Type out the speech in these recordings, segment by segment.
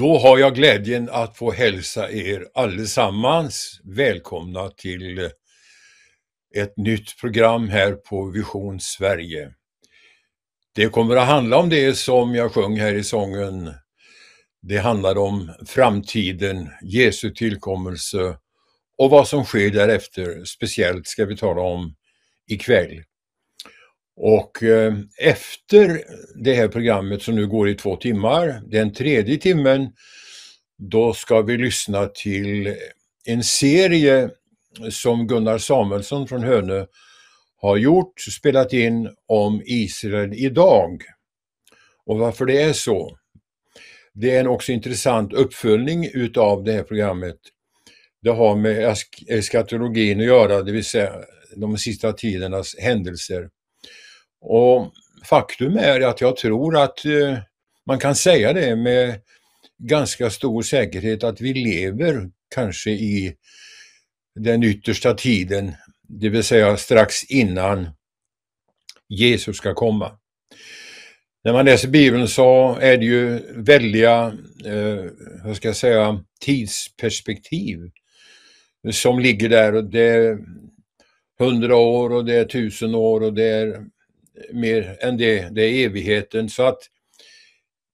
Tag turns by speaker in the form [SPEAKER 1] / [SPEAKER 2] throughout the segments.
[SPEAKER 1] Då har jag glädjen att få hälsa er allesammans välkomna till ett nytt program här på Vision Sverige. Det kommer att handla om det som jag sjöng här i sången. Det handlar om framtiden, Jesu tillkommelse och vad som sker därefter. Speciellt ska vi tala om ikväll. Och eh, efter det här programmet som nu går i två timmar, den tredje timmen, då ska vi lyssna till en serie som Gunnar Samuelsson från Hönö har gjort, spelat in om Israel idag. Och varför det är så. Det är en också intressant uppföljning utav det här programmet. Det har med eskatologin att göra, det vill säga de sista tidernas händelser. Och faktum är att jag tror att eh, man kan säga det med ganska stor säkerhet att vi lever kanske i den yttersta tiden, det vill säga strax innan Jesus ska komma. När man läser Bibeln så är det ju väldiga, eh, vad ska jag säga, tidsperspektiv som ligger där och det är hundra år och det är tusen år och det är mer än det, det är evigheten. Så att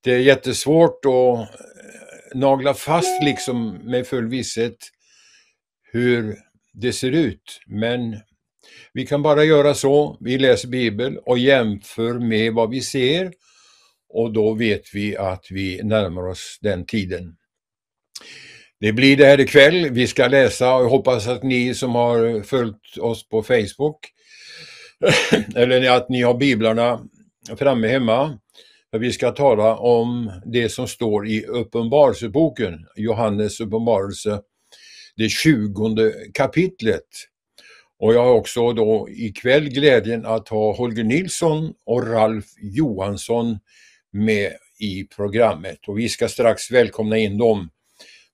[SPEAKER 1] det är jättesvårt att eh, nagla fast liksom med full visshet hur det ser ut. Men vi kan bara göra så, vi läser Bibeln och jämför med vad vi ser och då vet vi att vi närmar oss den tiden. Det blir det här ikväll. Vi ska läsa och jag hoppas att ni som har följt oss på Facebook eller att ni har biblarna framme hemma. För vi ska tala om det som står i Uppenbarelseboken, Johannes uppenbarelse, det tjugonde kapitlet. Och jag har också då ikväll glädjen att ha Holger Nilsson och Ralf Johansson med i programmet. Och vi ska strax välkomna in dem.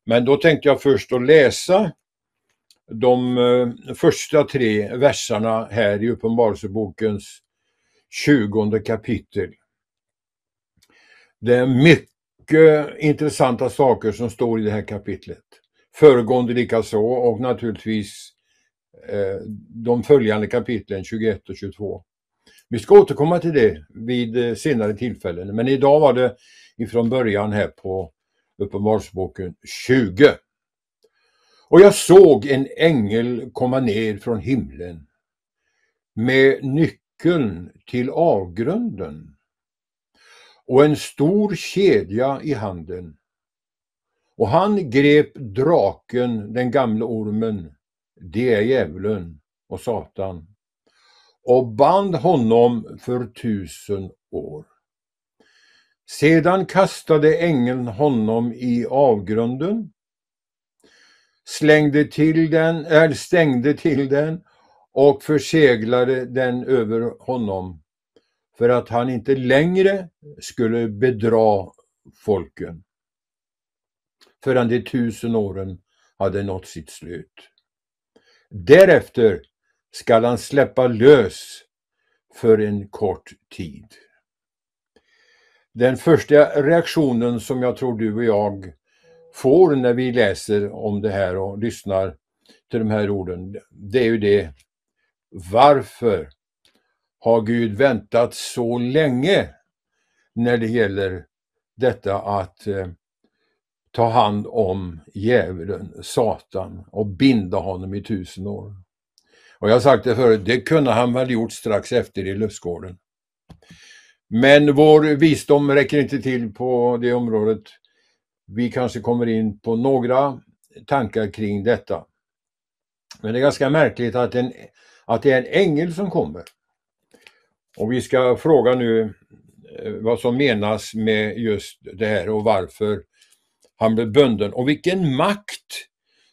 [SPEAKER 1] Men då tänkte jag först att läsa de eh, första tre verserna här i Uppenbarelsebokens tjugonde kapitel. Det är mycket intressanta saker som står i det här kapitlet. Föregående likaså och naturligtvis eh, de följande kapitlen 21 och 22. Vi ska återkomma till det vid eh, senare tillfällen, men idag var det ifrån början här på Uppenbarelseboken 20. Och jag såg en ängel komma ner från himlen med nyckeln till avgrunden och en stor kedja i handen. Och han grep draken, den gamla ormen, det är djävulen och Satan, och band honom för tusen år. Sedan kastade ängeln honom i avgrunden slängde till den, eller stängde till den och förseglade den över honom för att han inte längre skulle bedra folken förrän de tusen åren hade nått sitt slut. Därefter skall han släppa lös för en kort tid. Den första reaktionen som jag tror du och jag får när vi läser om det här och lyssnar till de här orden, det är ju det, varför har Gud väntat så länge när det gäller detta att eh, ta hand om djävulen, Satan och binda honom i tusen år. Och jag har sagt det förut, det kunde han väl gjort strax efter i lustgården. Men vår visdom räcker inte till på det området. Vi kanske kommer in på några tankar kring detta. Men det är ganska märkligt att, en, att det är en ängel som kommer. Och vi ska fråga nu eh, vad som menas med just det här och varför han blev bunden och vilken makt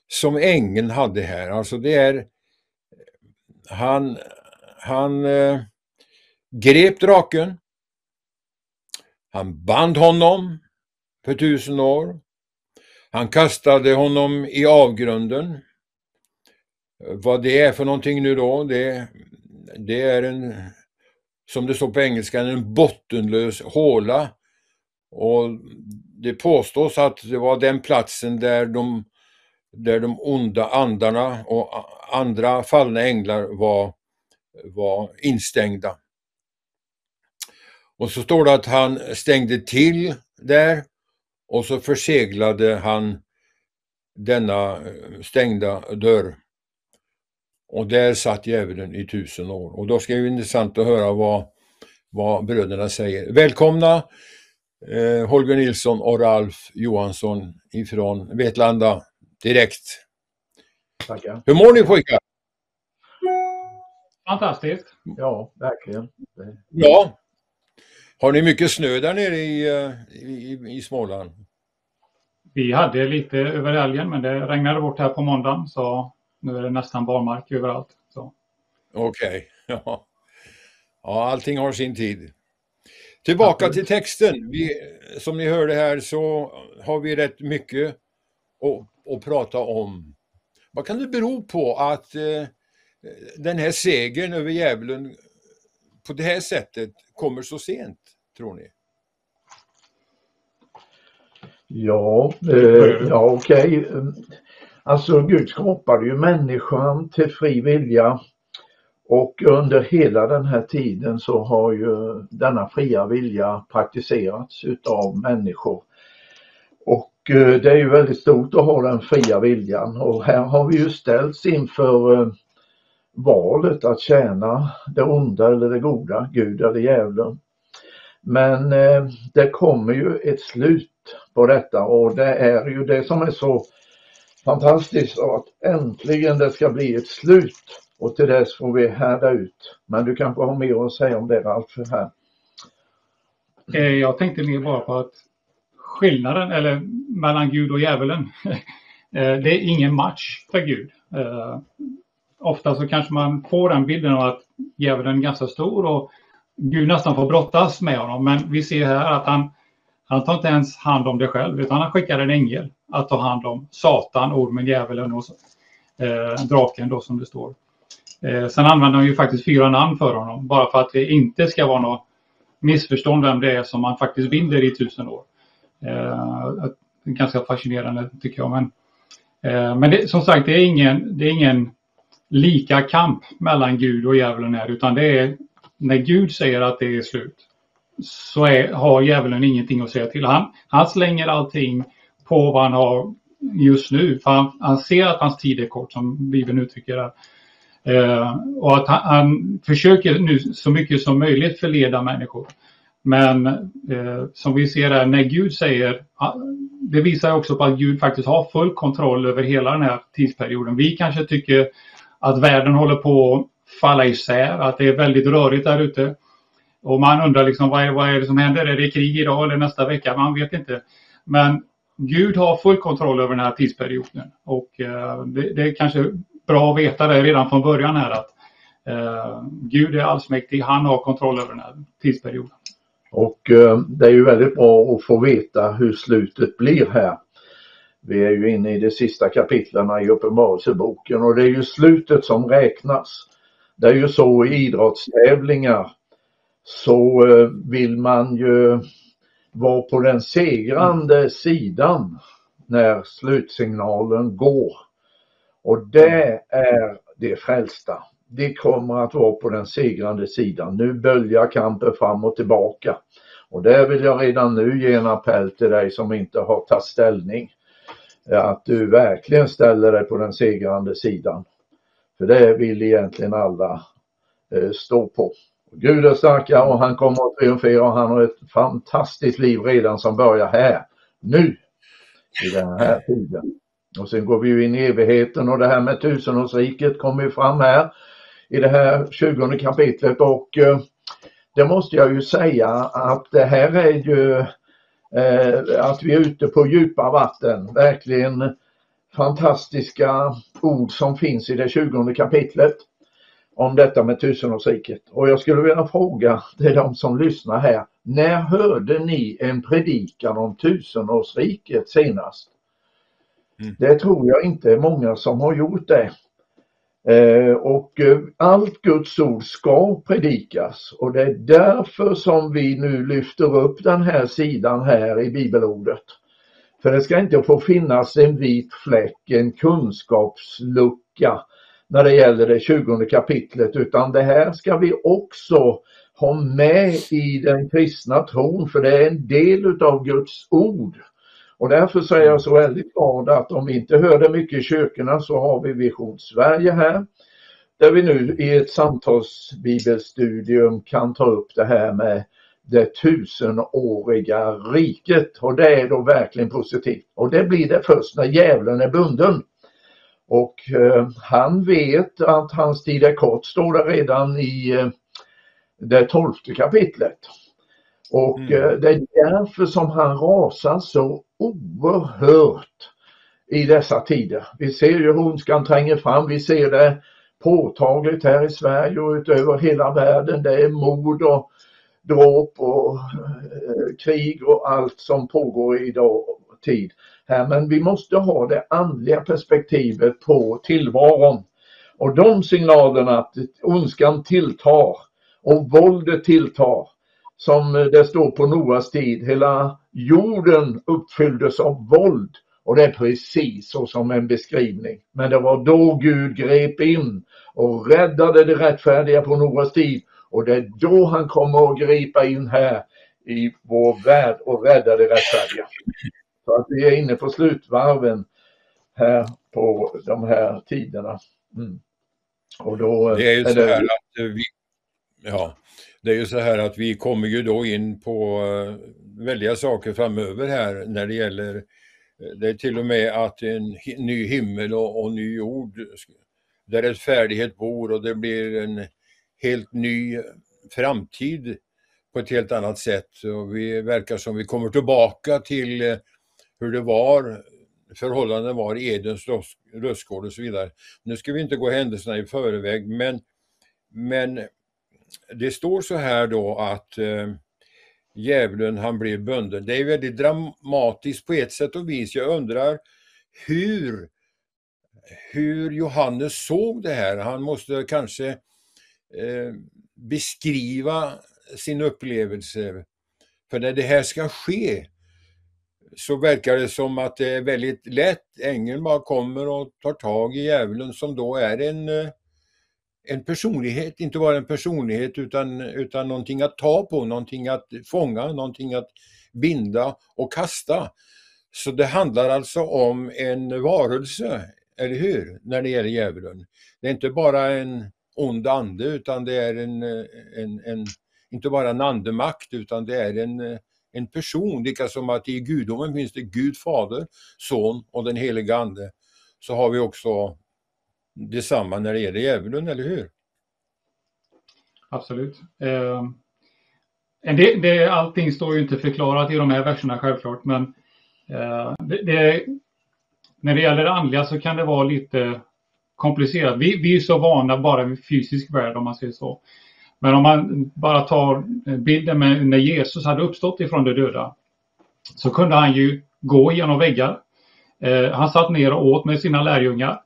[SPEAKER 1] som ängeln hade här. Alltså det är han, han eh, grep draken. Han band honom för tusen år. Han kastade honom i avgrunden. Vad det är för någonting nu då, det, det är en, som det står på engelska, en bottenlös håla. Och det påstås att det var den platsen där de, där de onda andarna och andra fallna änglar var, var instängda. Och så står det att han stängde till där och så förseglade han denna eh, stängda dörr. Och där satt djävulen i tusen år. Och då ska det bli intressant att höra vad, vad bröderna säger. Välkomna eh, Holger Nilsson och Ralf Johansson ifrån Vetlanda direkt.
[SPEAKER 2] Tackar.
[SPEAKER 1] Hur mår ni pojkar?
[SPEAKER 3] Fantastiskt.
[SPEAKER 2] Ja, verkligen.
[SPEAKER 1] Ja. Har ni mycket snö där nere i, eh, i, i Småland?
[SPEAKER 3] Vi hade lite över helgen men det regnade bort här på måndagen så nu är det nästan barmark överallt.
[SPEAKER 1] Okej, okay. ja. ja, allting har sin tid. Tillbaka Absolut. till texten. Vi, som ni hörde här så har vi rätt mycket att, att prata om. Vad kan det bero på att eh, den här segern över djävulen på det här sättet kommer så sent, tror ni?
[SPEAKER 2] Ja, eh, ja okej. Okay. Alltså Gud skapade ju människan till fri vilja och under hela den här tiden så har ju denna fria vilja praktiserats utav människor. Och eh, det är ju väldigt stort att ha den fria viljan och här har vi ju ställts inför eh, valet att tjäna det onda eller det goda, Gud eller djävulen. Men eh, det kommer ju ett slut på detta och det är ju det som är så fantastiskt att äntligen det ska bli ett slut och till dess får vi härda ut. Men du kanske har mer att säga om det Ralf här?
[SPEAKER 3] Eh, jag tänkte mer bara på att skillnaden eller mellan Gud och djävulen eh, det är ingen match för Gud. Eh, Ofta så kanske man får den bilden av att djävulen är ganska stor och Gud nästan får brottas med honom. Men vi ser här att han, han tar inte ens hand om det själv utan han skickar en ängel att ta hand om Satan, ormen, djävulen och eh, draken då som det står. Eh, sen använder han ju faktiskt fyra namn för honom bara för att det inte ska vara något missförstånd vem det är som man faktiskt binder i tusen år. Eh, ganska fascinerande tycker jag. Men, eh, men det, som sagt, det är, ingen, det är ingen lika kamp mellan Gud och djävulen här utan det är när Gud säger att det är slut så är, har djävulen ingenting att säga till. Han, han slänger allting på vad han har just nu. För han, han ser att hans tid är kort som Bibeln uttrycker det. Eh, och att han, han, försöker nu så mycket som möjligt förleda människor. Men eh, som vi ser här, när Gud säger, det visar också på att Gud faktiskt har full kontroll över hela den här tidsperioden. Vi kanske tycker att världen håller på att falla isär, att det är väldigt rörigt där ute. Och man undrar liksom vad är, vad är det som händer? Är det krig idag eller nästa vecka? Man vet inte. Men Gud har full kontroll över den här tidsperioden och eh, det, det, är kanske bra att veta det redan från början här att eh, Gud är allsmäktig, han har kontroll över den här tidsperioden.
[SPEAKER 2] Och eh, det är ju väldigt bra att få veta hur slutet blir här. Vi är ju inne i de sista kapitlerna i Uppenbarelseboken och det är ju slutet som räknas. Det är ju så i idrottstävlingar så eh, vill man ju vara på den segrande sidan när slutsignalen går. Och det är de frälsta. De kommer att vara på den segrande sidan. Nu böljar kampen fram och tillbaka. Och där vill jag redan nu ge en appell till dig som inte har tagit ställning. Att du verkligen ställer dig på den segrande sidan. För det vill egentligen alla eh, stå på. Gud är starkare och han kommer att triumfera och han har ett fantastiskt liv redan som börjar här, nu, i den här tiden. Och sen går vi ju in i evigheten och det här med tusenårsriket kommer ju fram här i det här 20 kapitlet och eh, det måste jag ju säga att det här är ju att vi är ute på djupa vatten, verkligen fantastiska ord som finns i det 20 kapitlet om detta med tusenårsriket. Och jag skulle vilja fråga till de som lyssnar här. När hörde ni en predikan om tusenårsriket senast? Mm. Det tror jag inte är många som har gjort det. Eh, och eh, allt Guds ord ska predikas och det är därför som vi nu lyfter upp den här sidan här i bibelordet. För det ska inte få finnas en vit fläck, en kunskapslucka när det gäller det 20 kapitlet utan det här ska vi också ha med i den kristna tron för det är en del utav Guds ord. Och därför så är jag så väldigt glad att om vi inte hör det mycket i kyrkorna så har vi Vision Sverige här. Där vi nu i ett samtalsbibelstudium kan ta upp det här med det tusenåriga riket och det är då verkligen positivt. Och det blir det först när djävulen är bunden. Och eh, han vet att hans tid är kort, står det redan i eh, det tolfte kapitlet. Och mm. eh, det är därför som han rasar så oerhört i dessa tider. Vi ser ju hur ondskan tränger fram, vi ser det påtagligt här i Sverige och utöver hela världen. Det är mord och dråp och eh, krig och allt som pågår i tid här. Men vi måste ha det andliga perspektivet på tillvaron. Och de signalerna att ondskan tilltar och våldet tilltar som eh, det står på Noas tid. Hela jorden uppfylldes av våld och det är precis så som en beskrivning. Men det var då Gud grep in och räddade det rättfärdiga på Noas tid och det är då han kommer att gripa in här i vår värld och rädda det rättfärdiga. Så att vi är inne på slutvarven här på de här tiderna. Mm.
[SPEAKER 1] Och då det är ju så här att vi, ja, det är ju så här att vi kommer ju då in på uh, väldiga saker framöver här när det gäller uh, det är till och med att en ny himmel och, och ny jord där rättfärdighet bor och det blir en helt ny framtid på ett helt annat sätt. Och vi verkar som vi kommer tillbaka till eh, hur det var, förhållanden var i Edens röstgård och så vidare. Nu ska vi inte gå händelserna i förväg men, men det står så här då att eh, djävulen han blev bunden. Det är väldigt dramatiskt på ett sätt och vis. Jag undrar hur, hur Johannes såg det här. Han måste kanske eh, beskriva sin upplevelse. För när det här ska ske så verkar det som att det är väldigt lätt. Ängeln bara kommer och tar tag i djävulen som då är en, eh, en personlighet, inte bara en personlighet utan, utan någonting att ta på, någonting att fånga, någonting att binda och kasta. Så det handlar alltså om en varelse, eller hur, när det gäller djävulen. Det är inte bara en ond ande utan det är en, en, en inte bara en andemakt utan det är en, en person, lika som att i gudomen finns det Gud Fader, Son och den heliga Ande. Så har vi också detsamma när det gäller djävulen, eller hur?
[SPEAKER 3] Absolut. Eh, det, det, allting står ju inte förklarat i de här verserna självklart, men eh, det, det, när det gäller det andliga så kan det vara lite komplicerat. Vi, vi är så vana bara vid fysisk värld om man säger så. Men om man bara tar bilden med när Jesus hade uppstått ifrån de döda så kunde han ju gå genom väggar. Eh, han satt ner och åt med sina lärjungar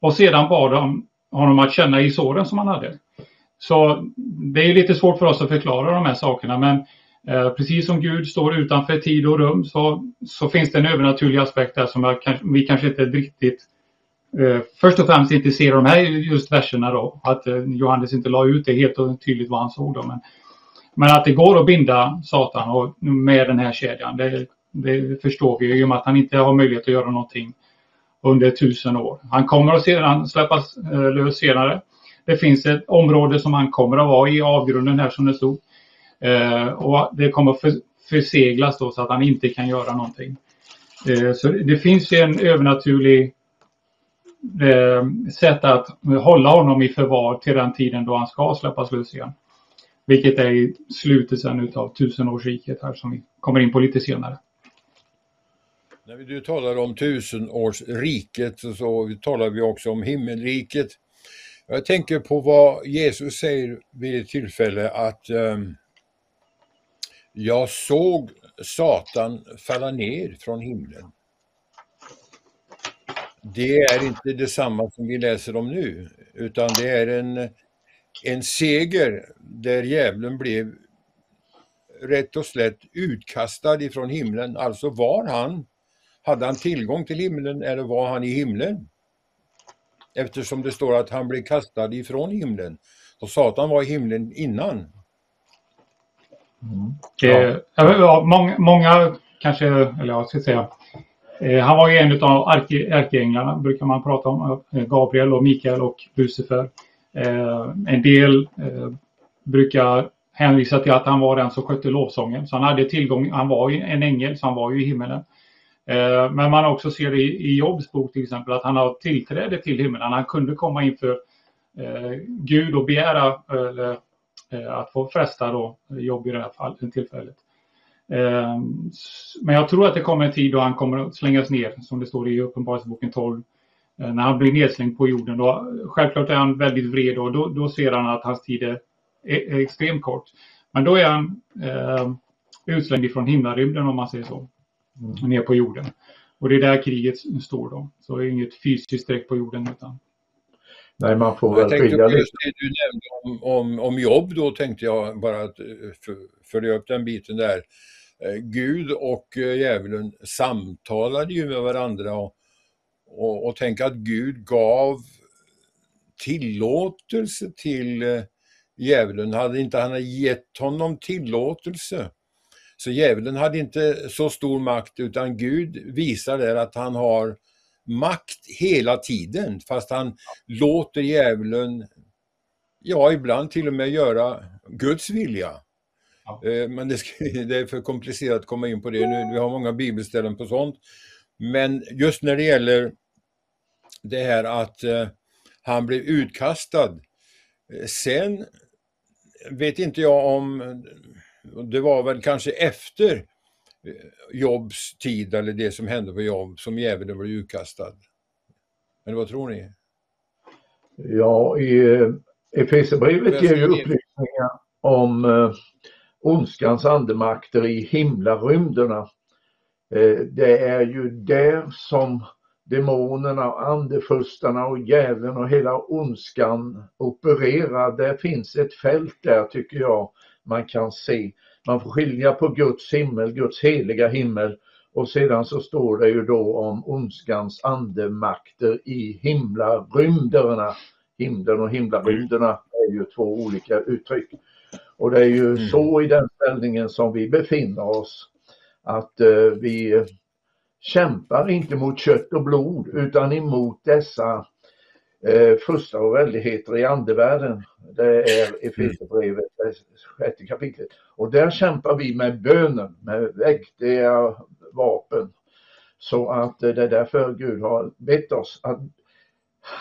[SPEAKER 3] och sedan bad de honom att känna i såren som han hade. Så det är lite svårt för oss att förklara de här sakerna men eh, precis som Gud står utanför tid och rum så, så finns det en övernaturlig aspekt där som jag, vi kanske inte riktigt eh, först och främst inte ser de här just verserna då, att eh, Johannes inte la ut det helt och tydligt vad han såg då. Men, men att det går att binda Satan och, med den här kedjan, det, det förstår vi i och med att han inte har möjlighet att göra någonting under tusen år. Han kommer att sedan släppas eh, lös senare. Det finns ett område som han kommer att vara i, avgrunden här som det stod. Eh, och det kommer att förseglas då så att han inte kan göra någonting. Eh, så det finns en övernaturlig sätt att hålla honom i förvar till den tiden då han ska släppas lös igen. Vilket är i slutet sen utav tusenårsriket här som vi kommer in på lite senare.
[SPEAKER 1] När du talar om tusenårsriket så talar vi också om himmelriket. Jag tänker på vad Jesus säger vid ett tillfälle att um, jag såg Satan falla ner från himlen. Det är inte detsamma som vi läser om nu. utan det är en, en seger där djävulen blev rätt och slätt utkastad ifrån himlen. Alltså var han, hade han tillgång till himlen eller var han i himlen? Eftersom det står att han blev kastad ifrån himlen. Och Satan var i himlen innan.
[SPEAKER 3] Mm. Ja. ja. många, många kanske, eller jag ska säga, eh, han var ju en av ärkeänglarna brukar man prata om. Eh, Gabriel och Mikael och Lucifer. Eh, en del brukar hänvisa till att han var den som skötte lovsången. Så han hade tillgång, han var ju en ängel så han var ju i himmelen. Eh, men man också ser i, i Jobs bok till exempel att han har tillträde till himlen. Han kunde komma inför eh, Gud och begära eller, eh, att få fresta då Jobb i det här fallet, tillfället. Men jag tror att det kommer en tid då han kommer att slängas ner, som det står i Uppenbarelseboken 12. När han blir nedslängd på jorden. Då, självklart är han väldigt vred och då, då ser han att hans tid är, är, extremt kort. Men då är han eh, utslängd ifrån himlarymden om man säger så. Mm. Ner på jorden. Och det är där kriget står då. Så det är inget fysiskt streck på jorden utan
[SPEAKER 2] Nej, man får väl skilja
[SPEAKER 1] lite. Det du nämnde om, om, om jobb då tänkte jag bara att eh, följa upp den biten där. Eh, Gud och eh, djävulen samtalade ju med varandra och, och, och tänk att Gud gav tillåtelse till djävulen. Hade inte han gett honom tillåtelse så djävulen hade inte så stor makt utan Gud visar där att han har makt hela tiden fast han låter djävulen, ja ibland till och med göra Guds vilja. Eh, men det, det, är för komplicerat att komma in på det nu. Vi har många bibelställen på sånt. Men just när det gäller det här att eh, han blev utkastad. Eh, sen vet inte jag om, det var väl kanske efter Jobs tid eller det som hände på Jobb som djävulen blev utkastad. Men vad tror ni?
[SPEAKER 2] Ja, i Efesierbrevet ger ju upplysningar om ondskans andemakter i himlarymderna. Eh, det är ju där som demonerna, andefurstarna och djävulen och hela ondskan opererar. Det finns ett fält där tycker jag man kan se. Man får skilja på Guds himmel, Guds heliga himmel och sedan så står det ju då om ondskans andemakter i himlarymderna. Himlen och himlarymderna är ju två olika uttryck. Och det är ju mm. så i den ställningen som vi befinner oss att eh, vi kämpar inte mot kött och blod utan emot dessa eh, frustar och väldigheter i andevärlden. Det är Efesierbrevet, sjätte kapitlet. Och där kämpar vi med bönen, med väktiga vapen. Så att eh, det är därför Gud har bett oss att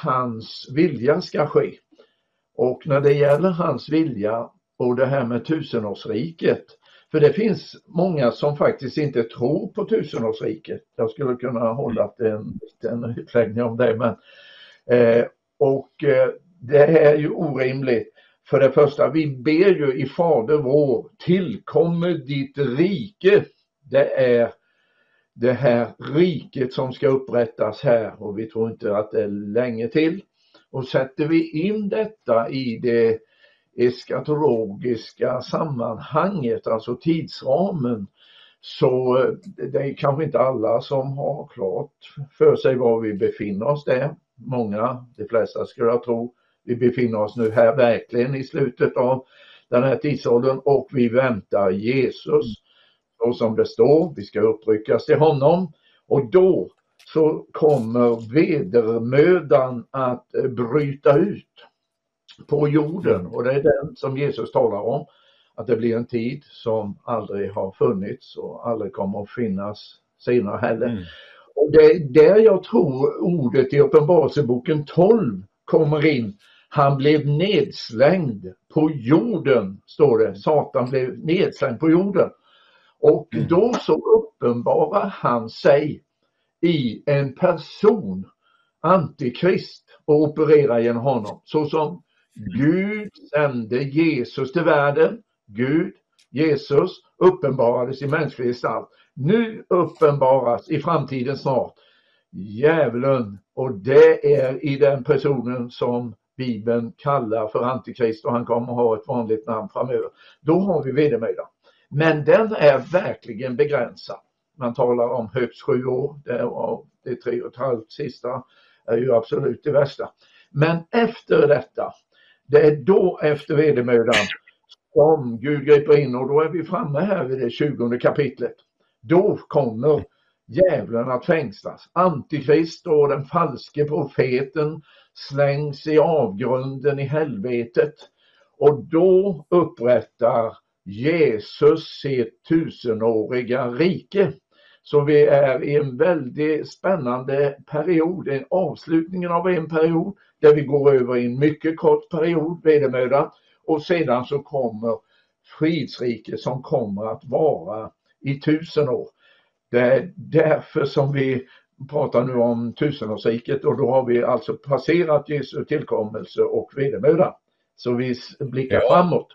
[SPEAKER 2] hans vilja ska ske. Och när det gäller hans vilja och det här med tusenårsriket. För det finns många som faktiskt inte tror på tusenårsriket. Jag skulle kunna hålla en liten utläggning om det. Men, Eh, och eh, det är ju orimligt. För det första, vi ber ju i Fader vår, tillkommer ditt rike. Det är det här riket som ska upprättas här och vi tror inte att det är länge till. Och sätter vi in detta i det eskatologiska sammanhanget, alltså tidsramen, så eh, det är kanske inte alla som har klart för sig var vi befinner oss där. Många, de flesta skulle jag tro, vi befinner oss nu här verkligen i slutet av den här tidsåldern och vi väntar Jesus. Och som det står, vi ska uppryckas till honom och då så kommer vedermödan att eh, bryta ut på jorden och det är den som Jesus talar om. Att det blir en tid som aldrig har funnits och aldrig kommer att finnas senare heller. Mm. Och det är där jag tror ordet i Uppenbarelseboken 12 kommer in. Han blev nedslängd på jorden, står det. Satan blev nedslängd på jorden. Och mm. då så uppenbarar han sig i en person, Antikrist, och opererar genom honom. Så som Gud sände Jesus till världen. Gud, Jesus, uppenbarades i mänsklig gestalt. Nu uppenbaras i framtiden snart djävulen och det är i den personen som Bibeln kallar för Antikrist och han kommer att ha ett vanligt namn framöver. Då har vi vedermödan. Men den är verkligen begränsad. Man talar om högst sju år, det, är, det tre och ett halvt sista är ju absolut det värsta. Men efter detta, det är då efter vedermödan som Gud griper in och då är vi framme här vid det tjugonde kapitlet. Då kommer djävulen att fängslas. Antikrist och den falske profeten slängs i avgrunden i helvetet och då upprättar Jesus sitt tusenåriga rike. Så vi är i en väldigt spännande period, en avslutningen av en period där vi går över i en mycket kort period, vedermöda, och sedan så kommer fridsriket som kommer att vara i tusen år. Det är därför som vi pratar nu om tusenårsriket och då har vi alltså passerat Jesu tillkommelse och vedermöda. Så vi blickar ja. framåt.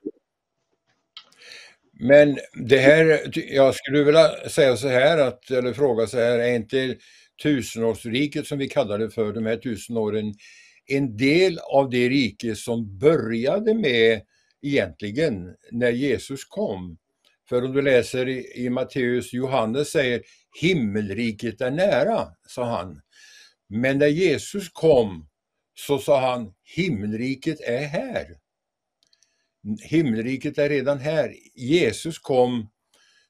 [SPEAKER 1] Men det här, jag skulle vilja säga så här, att, eller fråga så här, är inte tusenårsriket som vi kallar det för, de här tusen åren, en del av det rike som började med egentligen när Jesus kom? För om du läser i, i Matteus, Johannes säger himmelriket är nära, sa han. Men när Jesus kom så sa han himmelriket är här. Himmelriket är redan här. Jesus kom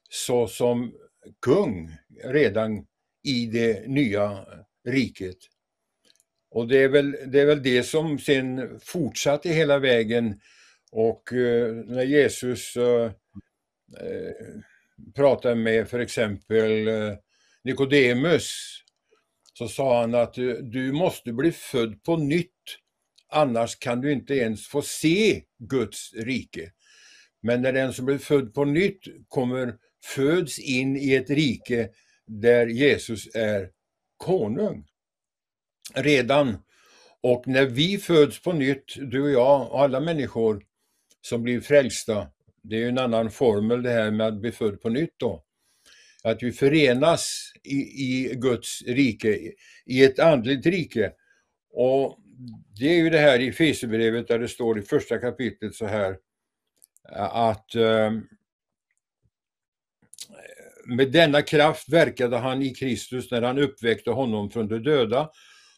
[SPEAKER 1] så som kung redan i det nya riket. Och det är väl det, är väl det som sen fortsatte hela vägen och eh, när Jesus eh, Eh, pratade med för exempel eh, Nikodemus så sa han att eh, du måste bli född på nytt annars kan du inte ens få se Guds rike. Men när den som blir född på nytt kommer föds in i ett rike där Jesus är konung. Redan. Och när vi föds på nytt, du och jag och alla människor som blir frälsta, det är ju en annan formel det här med att bli född på nytt då. Att vi förenas i, i Guds rike, i ett andligt rike. Och det är ju det här i Efesierbrevet där det står i första kapitlet så här att eh, med denna kraft verkade han i Kristus när han uppväckte honom från de döda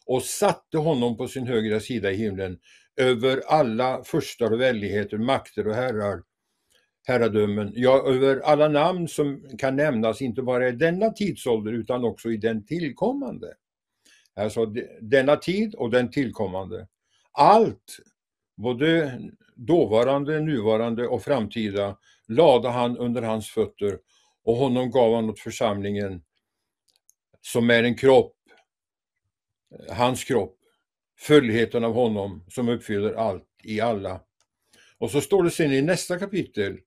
[SPEAKER 1] och satte honom på sin högra sida i himlen över alla förstar och väldigheter, makter och herrar herradömen, ja över alla namn som kan nämnas, inte bara i denna tidsålder utan också i den tillkommande. Alltså denna tid och den tillkommande. Allt, både dåvarande, nuvarande och framtida, lade han under hans fötter och honom gav han åt församlingen som är en kropp, hans kropp, fullheten av honom som uppfyller allt i alla. Och så står det sen i nästa kapitel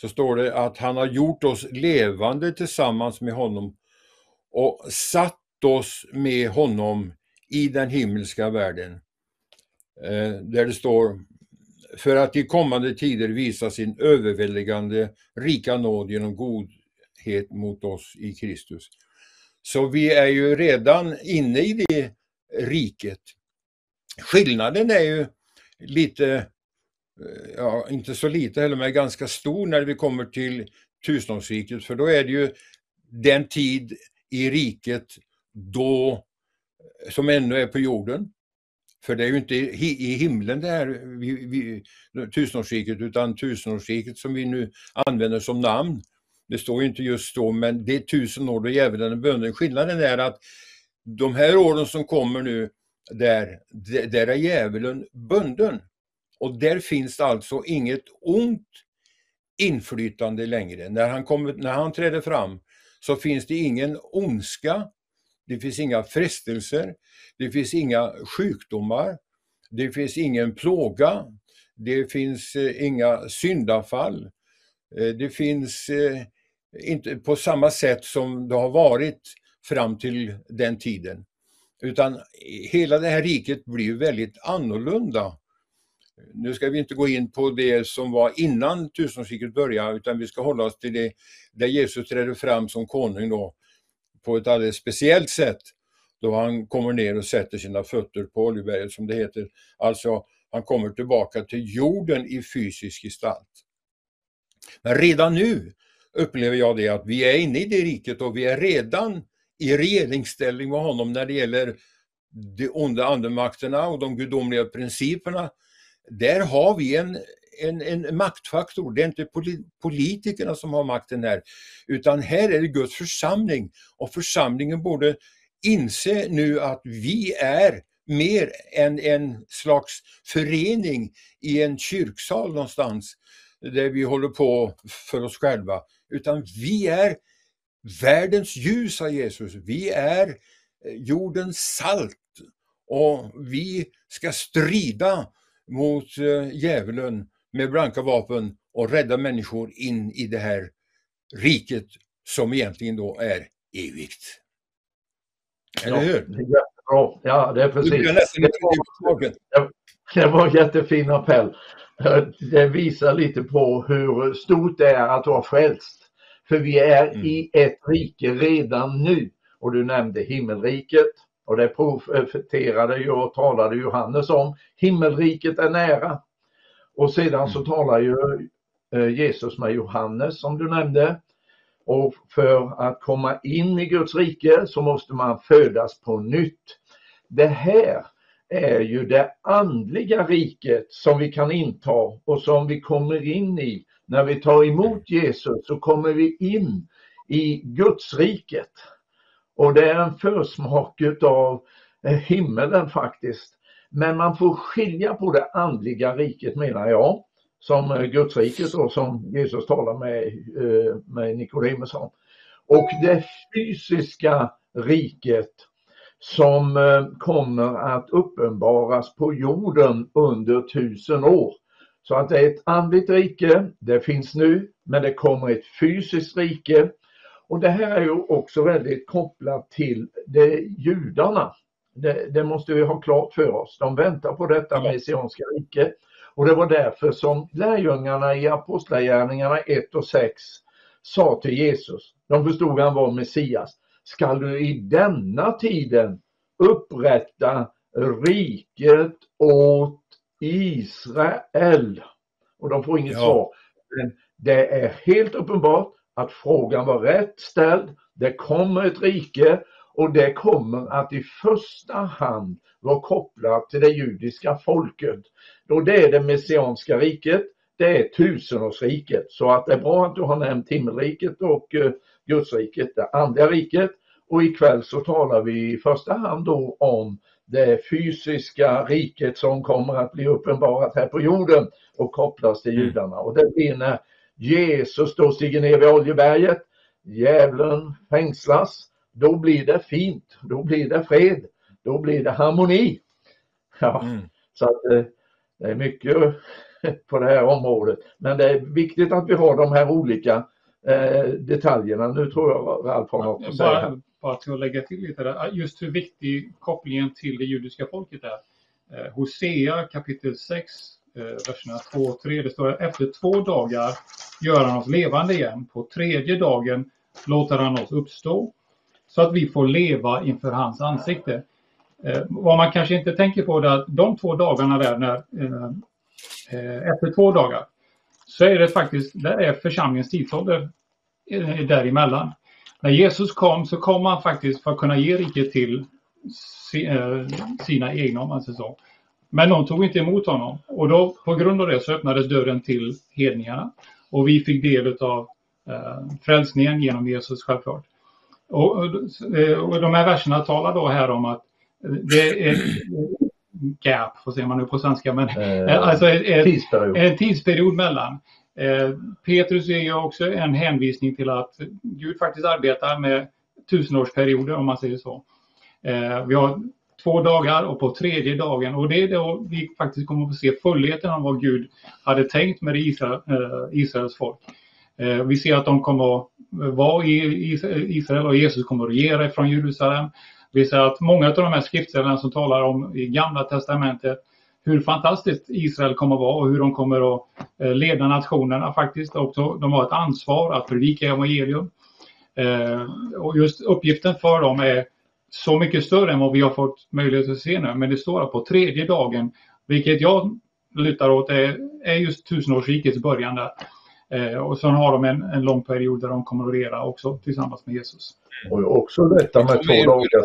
[SPEAKER 1] så står det att han har gjort oss levande tillsammans med honom och satt oss med honom i den himmelska världen. Eh, där det står för att i kommande tider visa sin överväldigande rika nåd genom godhet mot oss i Kristus. Så vi är ju redan inne i det riket. Skillnaden är ju lite ja, inte så lite heller, men ganska stor när vi kommer till tusenårsriket, för då är det ju den tid i riket då, som ännu är på jorden. För det är ju inte i himlen det här vi, vi, tusenårsriket, utan tusenårsriket som vi nu använder som namn. Det står ju inte just så, men det är tusen år då djävulen är bunden. Skillnaden är att de här åren som kommer nu, där, där är djävulen bunden. Och där finns det alltså inget ont inflytande längre. När han, kommer, när han träder fram så finns det ingen ondska, det finns inga frestelser, det finns inga sjukdomar, det finns ingen plåga, det finns eh, inga syndafall, eh, det finns eh, inte på samma sätt som det har varit fram till den tiden. Utan eh, hela det här riket blir väldigt annorlunda nu ska vi inte gå in på det som var innan tusenårsriket började utan vi ska hålla oss till det där Jesus trädde fram som konung då på ett alldeles speciellt sätt. då han kommer ner och sätter sina fötter på Oljeberget som det heter. Alltså, han kommer tillbaka till jorden i fysisk gestalt. Men redan nu upplever jag det att vi är inne i det riket och vi är redan i regeringsställning med honom när det gäller de onda andemakterna och de gudomliga principerna. Där har vi en, en, en maktfaktor. Det är inte politikerna som har makten här, utan här är det Guds församling och församlingen borde inse nu att vi är mer än en slags förening i en kyrksal någonstans där vi håller på för oss själva, utan vi är världens ljus, sa Jesus. Vi är eh, jordens salt och vi ska strida mot eh, djävulen med blanka vapen och rädda människor in i det här riket som egentligen då är evigt. Eller ja, hur?
[SPEAKER 2] Jättebra. Ja, det är precis. Det var, det var en jättefin appell. Det visar lite på hur stort det är att vara frälst. För vi är mm. i ett rike redan nu. Och du nämnde himmelriket. Och det profeterade ju och talade Johannes om. Himmelriket är nära. Och sedan så mm. talar ju eh, Jesus med Johannes som du nämnde. Och för att komma in i Guds rike så måste man födas på nytt. Det här är ju det andliga riket som vi kan inta och som vi kommer in i. När vi tar emot Jesus så kommer vi in i Guds riket. Och det är en försmak av eh, himmelen faktiskt. Men man får skilja på det andliga riket menar jag, som eh, Gudsriket och som Jesus talar med, eh, med Nikodemus om. Och det fysiska riket som kommer att uppenbaras på jorden under tusen år. Så att det är ett andligt rike, det finns nu, men det kommer ett fysiskt rike och det här är ju också väldigt kopplat till det judarna. Det, det, måste vi ha klart för oss. De väntar på detta messianska rike. Och det var därför som lärjungarna i Apostlagärningarna 1 och 6 sa till Jesus, de förstod han var Messias, skall du i denna tiden upprätta riket åt Israel? Och de får inget ja. svar. Men det är helt uppenbart att frågan var rätt ställd. Det kommer ett rike och det kommer att i första hand vara kopplat till det judiska folket. Och det är det messianska riket, det är tusenårsriket. Så att det är bra att du har nämnt himmelriket och uh, Gudsriket, det andra riket. Och ikväll så talar vi i första hand då om det fysiska riket som kommer att bli uppenbarat här på jorden och kopplas till mm. judarna. Och det blir när Jesus då stiger ner vid Oljeberget, djävulen fängslas, då blir det fint, då blir det fred, då blir det harmoni. Ja, mm. Så att eh, det är mycket på det här området. Men det är viktigt att vi har de här olika eh, detaljerna. Nu tror jag Ralf har något att säga. Bara,
[SPEAKER 3] bara till att lägga till lite där, just hur viktig kopplingen till det judiska folket är. Eh, Hosea kapitel 6 Eh, Eh, verserna 2 och 3. Det står att efter två dagar gör han oss levande igen. På tredje dagen låter han oss uppstå så att vi får leva inför hans ansikte. Eh, vad man kanske inte tänker på är att de två dagarna där, när, eh, eh, efter två dagar, så är det faktiskt, där är församlingens tidsålder eh, däremellan. När Jesus kom så kom han faktiskt för att kunna ge riket till eh, sina egna, om man säger så. Men de tog inte emot honom och då på grund av det så öppnades dörren till hedningarna och vi fick del av eh, frälsningen genom Jesus självklart. Och, och de här verserna talar då här om att det är gap, får se man nu på svenska, men eh, alltså en tidsperiod. en tidsperiod mellan. Eh, Petrus är ju också en hänvisning till att Gud faktiskt arbetar med tusenårsperioder om man säger så. Eh, vi har två dagar och på tredje dagen. Och det är då vi faktiskt kommer att få se fullheten av vad Gud hade tänkt med Israel, eh, Israels folk. Eh, vi ser att de kommer att eh, vara i Israel och Jesus kommer att regera från Jerusalem. Vi ser att många av de här skriftställena som talar om i Gamla Testamentet hur fantastiskt Israel kommer att vara och hur de kommer att leda nationerna faktiskt också. De har ett ansvar att predika evangelium. Och just uppgiften för dem är så mycket större än vad vi har fått möjlighet att se nu. Men det står på tredje dagen, vilket jag lutar åt är, är just tusenårsrikets början där. Eh, och sen har de en, en lång period där de kommer att regera också tillsammans med Jesus.
[SPEAKER 2] Och också detta med två dagar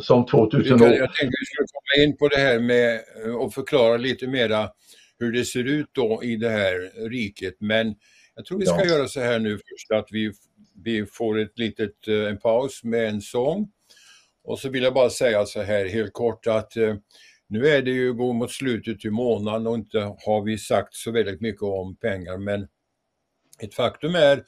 [SPEAKER 2] som 2000 år.
[SPEAKER 1] Jag tänkte vi skulle komma in på det här med och förklara lite mera hur det ser ut då i det här riket. Men jag tror vi ska ja. göra så här nu först att vi, vi får ett litet, eh, en paus med en sång. Och så vill jag bara säga så här helt kort att eh, nu är det ju gå mot slutet i månaden och inte har vi sagt så väldigt mycket om pengar men ett faktum är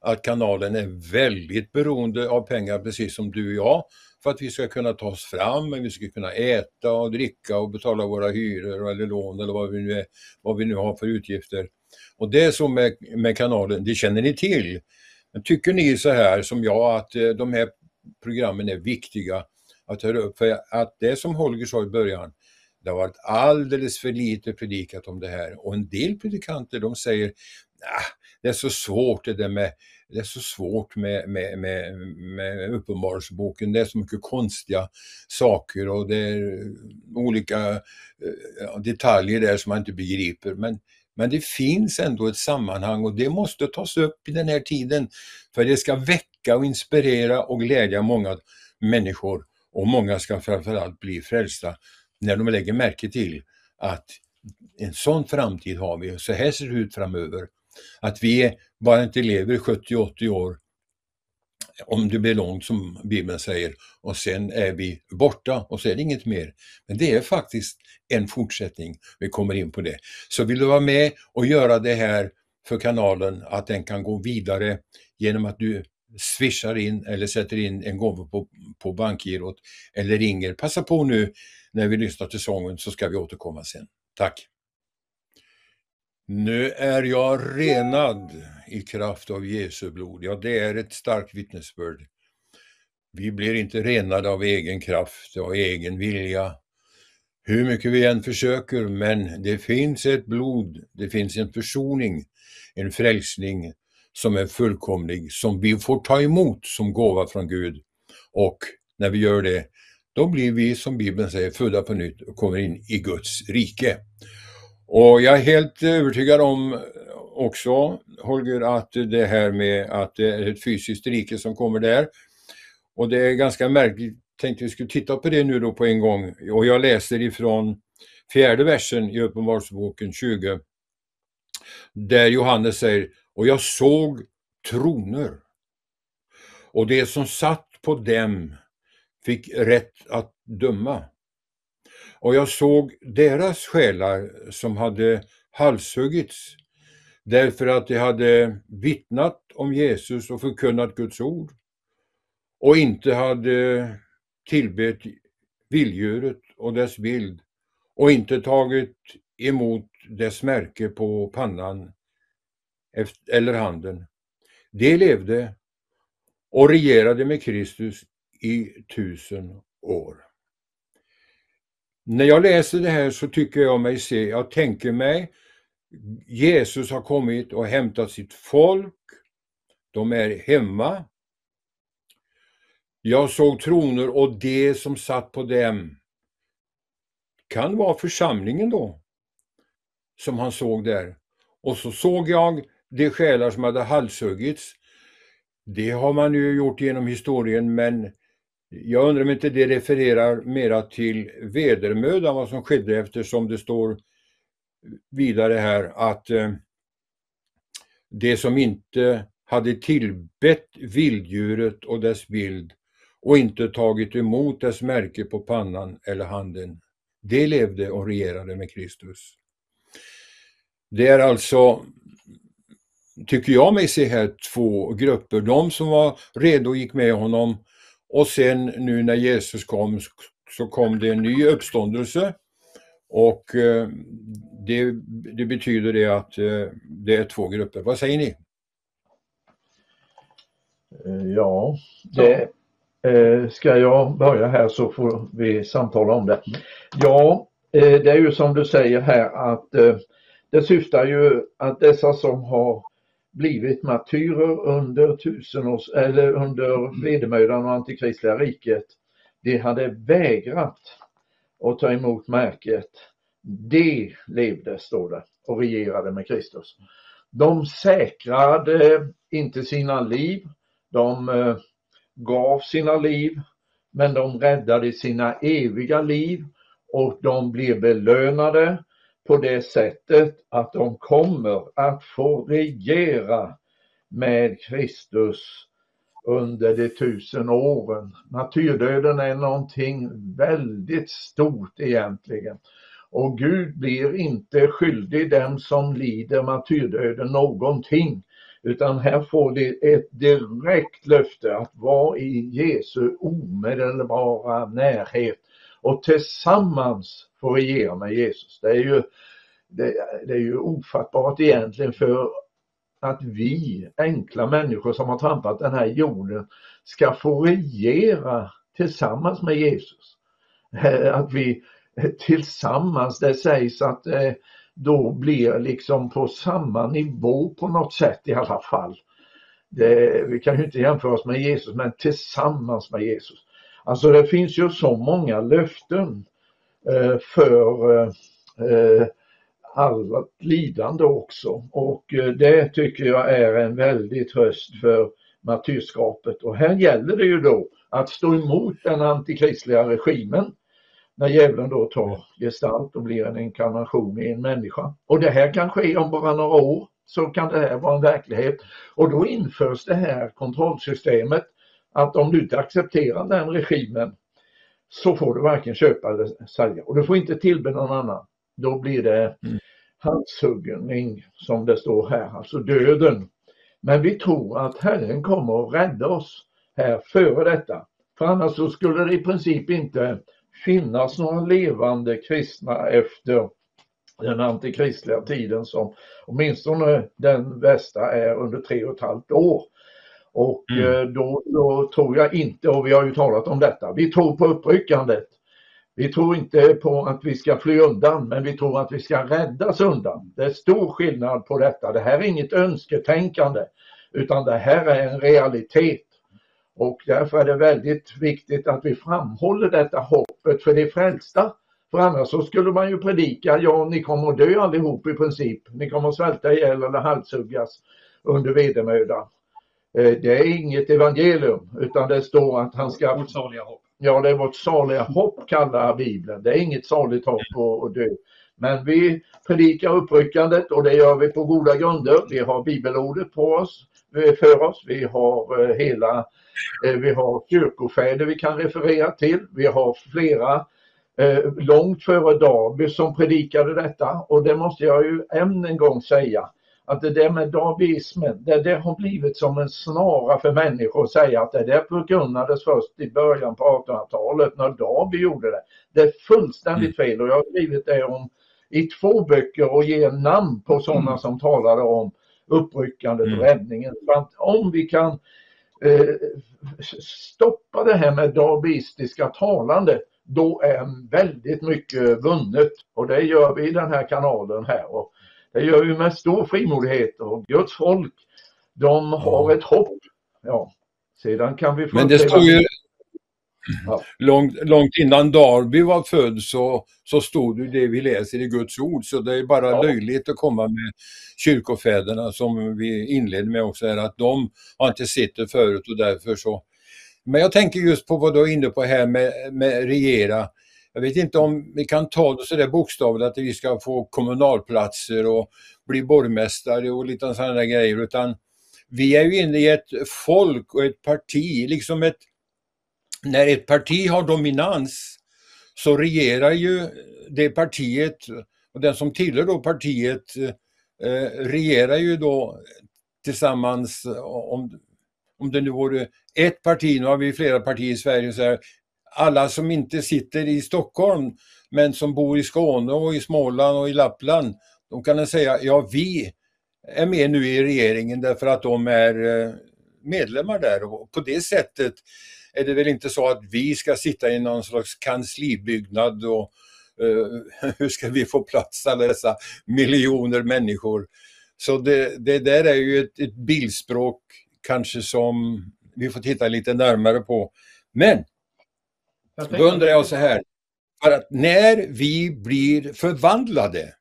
[SPEAKER 1] att kanalen är väldigt beroende av pengar precis som du och jag för att vi ska kunna ta oss fram, vi ska kunna äta och dricka och betala våra hyror eller lån eller vad vi nu, är, vad vi nu har för utgifter. Och det är så med, med kanalen, det känner ni till. Men tycker ni så här som jag att eh, de här programmen är viktiga att höra upp? För att det som Holger sa i början, det har varit alldeles för lite predikat om det här och en del predikanter de säger nah, det är så svårt det där med det är så svårt med, med, med, med Uppenbarelseboken. Det är så mycket konstiga saker och det är olika eh, detaljer där som man inte begriper. Men, men det finns ändå ett sammanhang och det måste tas upp i den här tiden. För det ska väcka och inspirera och glädja många människor och många ska framförallt bli frälsta när de lägger märke till att en sån framtid har vi, så här ser det ut framöver. Att vi bara inte lever 70-80 år, om det blir långt som Bibeln säger, och sen är vi borta och så är det inget mer. Men det är faktiskt en fortsättning, vi kommer in på det. Så vill du vara med och göra det här för kanalen, att den kan gå vidare genom att du swishar in eller sätter in en gåva på, på bankgirot eller ringer. Passa på nu när vi lyssnar till sången så ska vi återkomma sen. Tack! Nu är jag renad i kraft av Jesu blod. Ja, det är ett starkt vittnesbörd. Vi blir inte renade av egen kraft och egen vilja. Hur mycket vi än försöker, men det finns ett blod, det finns en försoning, en frälsning som är fullkomlig, som vi får ta emot som gåva från Gud. Och när vi gör det, då blir vi, som Bibeln säger, födda på nytt och kommer in i Guds rike. Och jag är helt övertygad om också, Holger, att det här med att det är ett fysiskt rike som kommer där. Och det är ganska märkligt, tänkte vi skulle titta på det nu då på en gång. Och jag läser ifrån fjärde versen i Uppenbarelseboken 20. Där Johannes säger, och jag såg troner. Och det som satt på dem fick rätt att döma. Och jag såg deras själar som hade halshuggits därför att de hade vittnat om Jesus och förkunnat Guds ord och inte hade tillbett vilddjuret och dess bild och inte tagit emot dess märke på pannan eller handen. De levde och regerade med Kristus i tusen år. När jag läser det här så tycker jag mig se, jag tänker mig, Jesus har kommit och hämtat sitt folk. De är hemma. Jag såg troner och det som satt på dem kan vara församlingen då, som han såg där. Och så såg jag de själar som hade halshuggits. Det har man ju gjort genom historien men jag undrar om inte det refererar mera till vedermödan vad som skedde eftersom det står vidare här att eh, det som inte hade tillbett vilddjuret och dess bild och inte tagit emot dess märke på pannan eller handen, det levde och regerade med Kristus. Det är alltså, tycker jag mig se här, två grupper. De som var redo och gick med honom och sen nu när Jesus kom så kom det en ny uppståndelse och eh, det, det betyder det att eh, det är två grupper. Vad säger ni?
[SPEAKER 2] Eh, ja, det, ska jag börja här så får vi samtala om det. Ja, det är ju som du säger här att det syftar ju att dessa som har blivit martyrer under tusenårs, eller under vedermödan och antikristliga riket, de hade vägrat att ta emot märket. De levde, står det, och regerade med Kristus. De säkrade inte sina liv, de eh, gav sina liv, men de räddade sina eviga liv och de blir belönade på det sättet att de kommer att få regera med Kristus under de tusen åren. Martyrdöden är någonting väldigt stort egentligen. Och Gud blir inte skyldig dem som lider martyrdöden någonting. Utan här får de ett direkt löfte att vara i Jesu omedelbara närhet och tillsammans få regera med Jesus. Det är ju, det, det är ju ofattbart egentligen för att vi enkla människor som har trampat den här jorden ska få regera tillsammans med Jesus. Eh, att vi tillsammans, det sägs att eh, då blir liksom på samma nivå på något sätt i alla fall. Det, vi kan ju inte jämföra oss med Jesus men tillsammans med Jesus. Alltså det finns ju så många löften eh, för eh, eh, allt lidande också. Och det tycker jag är en väldig tröst för martyrskapet. Och här gäller det ju då att stå emot den antikristliga regimen när djävulen då tar gestalt och blir en inkarnation i en människa. Och det här kan ske om bara några år så kan det här vara en verklighet. Och då införs det här kontrollsystemet att om du inte accepterar den regimen så får du varken köpa eller sälja och du får inte tillbe någon annan. Då blir det mm. halshuggning som det står här, alltså döden. Men vi tror att Herren kommer att rädda oss här före detta. För annars så skulle det i princip inte finnas några levande kristna efter den antikristliga tiden som åtminstone den bästa är under tre och ett halvt år. Och mm. Eh, då, då, tror jag inte, och vi har ju talat om detta, vi tror på uppryckandet. Vi tror inte på att vi ska fly undan, men vi tror att vi ska räddas undan. Det är stor skillnad på detta. Det här är inget önsketänkande, utan det här är en realitet. Och därför är det väldigt viktigt att vi framhåller detta hoppet för de frälsta. För annars så skulle man ju predika, ja ni kommer att dö allihop i princip. Ni kommer att svälta ihjäl eller halshuggas under vedermödan. Eh, det är inget evangelium utan det står att han ska...
[SPEAKER 3] Vårt saliga hopp.
[SPEAKER 2] Ja, det är vårt saliga hopp kallar Bibeln. Det är inget saligt hopp att dö. Men vi predikar uppryckandet och det gör vi på goda grunder. Vi har bibelordet på oss, för oss. Vi har eh, hela, eh, vi har kyrkofäder vi kan referera till. Vi har flera långt före Darby som predikade detta och det måste jag ju än en gång säga att det där med darbyismen, det där har blivit som en snara för människor att säga att det där förkunnades först i början på 1800-talet när Darby gjorde det. Det är fullständigt mm. fel och jag har skrivit det om i två böcker och ger namn på sådana mm. som talade om uppryckandet och mm. räddningen. För att om vi kan eh, stoppa det här med darbistiska talande då är väldigt mycket vunnet och det gör vi i den här kanalen här. Och det gör vi med stor frimodighet och Guds folk, de har ett hopp. Ja, sedan kan vi
[SPEAKER 1] Men det står ju ja. långt, långt innan Darby var född så, så stod det det vi läser i Guds ord. Så det är bara ja. löjligt att komma med kyrkofäderna som vi inledde med också, är att de har inte sett det förut och därför så men jag tänker just på vad du är inne på här med, med regera. Jag vet inte om vi kan ta det sådär bokstavligt att vi ska få kommunalplatser och bli borgmästare och lite sådana grejer utan vi är ju inne i ett folk och ett parti, liksom ett när ett parti har dominans så regerar ju det partiet och den som tillhör då partiet eh, regerar ju då tillsammans om, om det nu vore ett parti, nu har vi flera partier i Sverige, så här, alla som inte sitter i Stockholm men som bor i Skåne och i Småland och i Lappland, de kan säga ja vi är med nu i regeringen därför att de är eh, medlemmar där och på det sättet är det väl inte så att vi ska sitta i någon slags kanslibyggnad och uh, hur ska vi få plats alla dessa miljoner människor Så det, det där är ju ett, ett bildspråk kanske som vi får titta lite närmare på. Men då undrar jag så här, för att när vi blir förvandlade,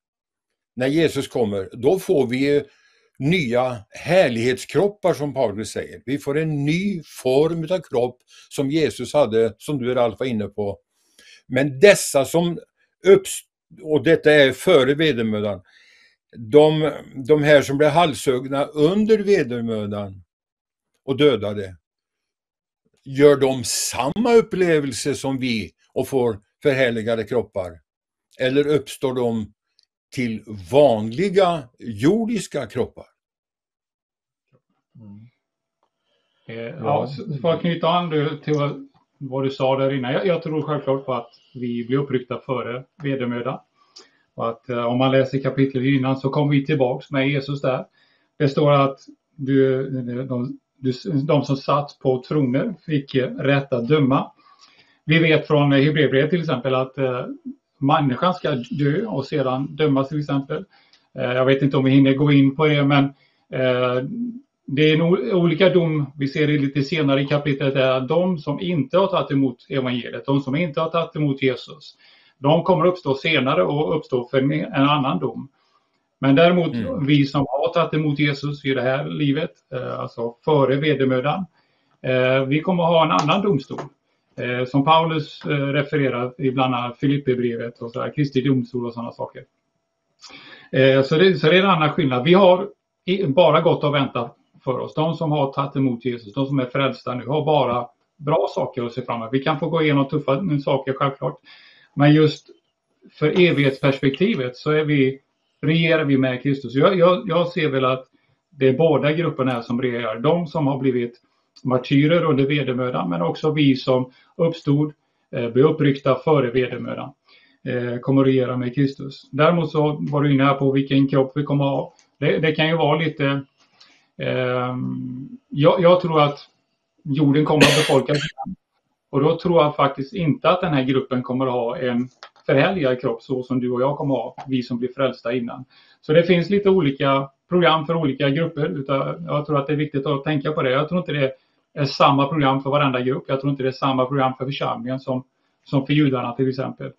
[SPEAKER 1] när Jesus kommer, då får vi nya härlighetskroppar som Paulus säger. Vi får en ny form av kropp som Jesus hade, som du Ralf var inne på. Men dessa som uppstår, och detta är före vedermödan, de, de här som blev halshuggna under vedermödan och dödade, gör de samma upplevelse som vi och får förhärligade kroppar? Eller uppstår de till vanliga jordiska kroppar?
[SPEAKER 3] Mm. Eh, ja, för att knyta an till vad du sa där innan. Jag, jag tror självklart på att vi blir uppryckta före vedermödan. Och att eh, om man läser kapitlet innan så kommer vi tillbaks med Jesus där. Det står att du, de, de som satt på troner fick eh, rätt att döma. Vi vet från Hebreerbrevet till exempel att eh, människan ska dö och sedan dömas till exempel. Eh, jag vet inte om vi hinner gå in på det men eh, det är nog olika dom, vi ser det lite senare i kapitlet, är att de som inte har tagit emot evangeliet, de som inte har tagit emot Jesus, de kommer uppstå senare och uppstå för en annan dom. Men däremot mm. vi som har tagit emot Jesus i det här livet, eh, alltså före vedermödan, eh, vi kommer ha en annan domstol. Eh, som Paulus refererar i bland annat Filipperbrevet och så Kristi domstol och sådana saker. Så det, så det är en annan skillnad. Vi har bara gått och väntat för oss. De som har tagit emot Jesus, de som är frälsta nu, har bara bra saker att se fram emot. Vi kan få gå igenom tuffa saker självklart. Men just för evighetsperspektivet så är vi, regerar vi med Kristus. Jag, jag, jag ser väl att det är båda grupperna som regerar. De som har blivit martyrer under vedermödan men också vi som uppstod, eh, blev uppryckta före vedermödan eh, kommer att regera med Kristus. Däremot så var du inne här på vilken kropp vi kommer att ha. Det, det kan ju vara lite eh, jag, jag, tror att jorden kommer att befolkas och då tror jag faktiskt inte att den här gruppen kommer att ha en förhärligad kropp så som du och jag kommer att ha, vi som blir frälsta innan. Så det finns lite olika program för olika grupper. Jag tror att det är viktigt att tänka på det. Jag tror inte det är samma program för varenda grupp. Jag tror inte det är samma program för församlingen som, som för judarna till exempel.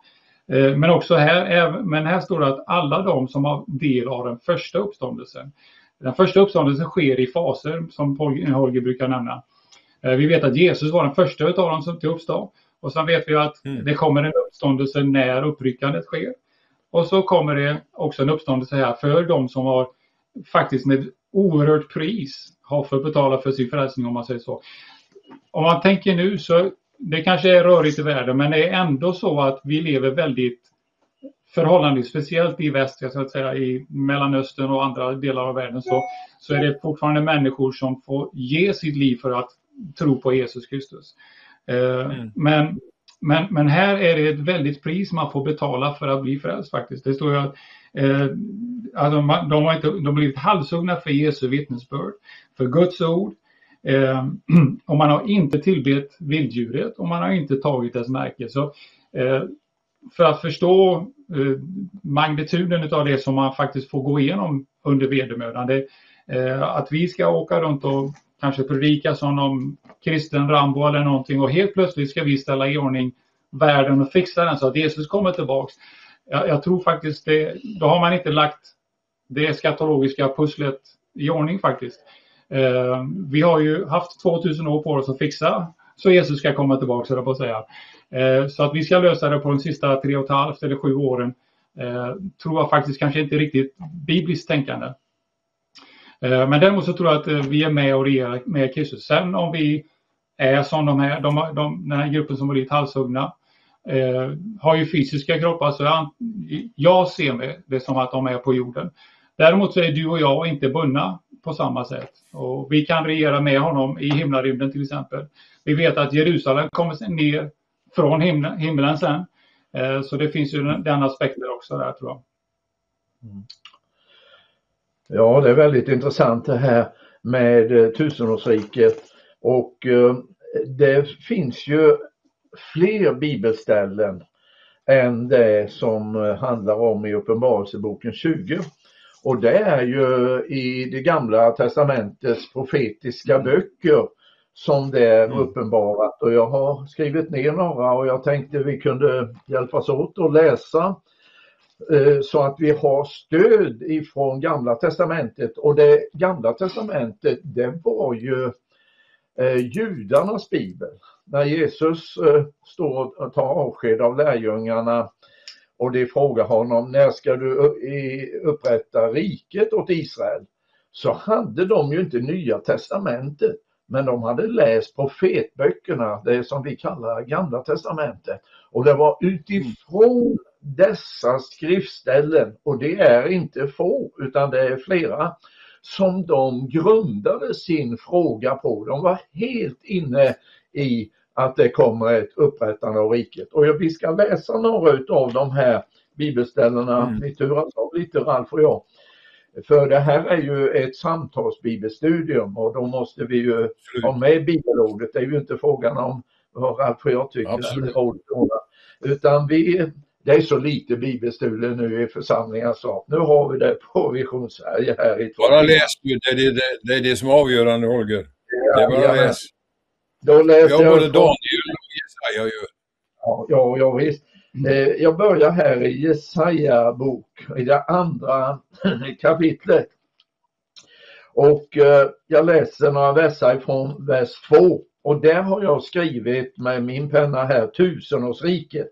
[SPEAKER 3] Eh, men också här, men här står det att alla de som har del av den första uppståndelsen. Den första uppståndelsen sker i faser som Holger brukar nämna. Eh, vi vet att Jesus var den första av dem som till uppstånd. Och sen vet vi att mm. det kommer en uppståndelse när uppryckandet sker. Och så kommer det också en uppståndelse här för de som har faktiskt med oerhört pris har fått betala för sin frälsning om man säger så. Om man tänker nu så det kanske är rörigt i världen men det är ändå så att vi lever väldigt förhållandevis, speciellt i väst, så att säga i Mellanöstern och andra delar av världen så, så är det fortfarande människor som får ge sitt liv för att tro på Jesus Kristus. Eh, mm. Men, men, men här är det ett väldigt pris man får betala för att bli frälst faktiskt. Det står ju att eh, alltså man, de har inte, de blivit halshuggna för Jesu vittnesbörd, för Guds ord. Eh, och man har inte tillbett vilddjuret och man har inte tagit dess märke. Så, eh, för att förstå eh, magnituden av det som man faktiskt får gå igenom under vedermödan. Eh, att vi ska åka runt och kanske predika som någon kristen Rambo eller någonting och helt plötsligt ska vi ställa i ordning världen och fixa den så att Jesus kommer tillbaks. Jag, jag tror faktiskt det, då har man inte lagt det skatologiska pusslet i ordning faktiskt. Eh, vi har ju haft 2000 år på oss att fixa så Jesus ska komma tillbaka, på att säga. Eh, så att vi ska lösa det på de sista tre och ett halvt eller sju åren eh, tror jag faktiskt kanske inte riktigt bibliskt tänkande. Eh, men däremot så tror jag att eh, vi är med och regerar med Kristus. Sen om vi är som de här, de, de, den här gruppen som var blivit halshuggna, eh, har ju fysiska kroppar så jag, jag ser det som att de är på jorden. Däremot så är du och jag inte bundna på samma sätt. Och vi kan regera med honom i himlarymden till exempel. Vi vet att Jerusalem kommer ner från himlen, himlen sen. Eh, så det finns ju den aspekten också där tror jag. Mm.
[SPEAKER 2] Ja, det är väldigt intressant det här med eh, tusenårsriket och eh, det finns ju fler bibelställen än det som handlar om i Uppenbarelseboken 20. Och det är ju i det gamla testamentets profetiska böcker som det är
[SPEAKER 1] Mm.
[SPEAKER 2] uppenbarat och jag har skrivit ner några och jag tänkte vi kunde hjälpas åt att läsa eh, Eh, så att vi har stöd ifrån gamla testamentet och det gamla testamentet det var ju eh, judarnas bibel. När Jesus eh, står och tar avsked av lärjungarna och de frågar honom när ska du upprätta riket åt Israel? Så hade de ju inte nya testamentet men de hade läst profetböckerna, det som vi kallar gamla testamentet. Och det var utifrån dessa skriftställen, och det är inte få utan det är flera, som de grundade sin fråga på. De var helt inne i att det kommer ett upprättande av riket. Och vi ska läsa några av de här bibelställena,
[SPEAKER 1] Mm.
[SPEAKER 2] vi turas av lite Ralf och jag. För det här är ju ett samtalsbibelstudium och då måste vi ju ha med bibelordet. Det är ju inte frågan om vad Ralf och jag tycker.
[SPEAKER 1] Absolut.
[SPEAKER 2] Utan vi, det är så lite bibelstudier nu i församlingen så nu har vi det på Vision Sverige här i
[SPEAKER 1] Bara läs du, det är det, det, är det som är avgörande Holger. Det är bara
[SPEAKER 2] Ja,
[SPEAKER 1] läs.
[SPEAKER 2] Då läser
[SPEAKER 1] Jag
[SPEAKER 2] jag
[SPEAKER 1] både Daniel och Jesaja ju.
[SPEAKER 2] Ja, ja, ja visst. Eh, Jag börjar här i Jesaja bok, i det andra kapitlet. Och eh, jag läser några verser från vers 2. Och där har jag skrivit med min penna här tusenårsriket.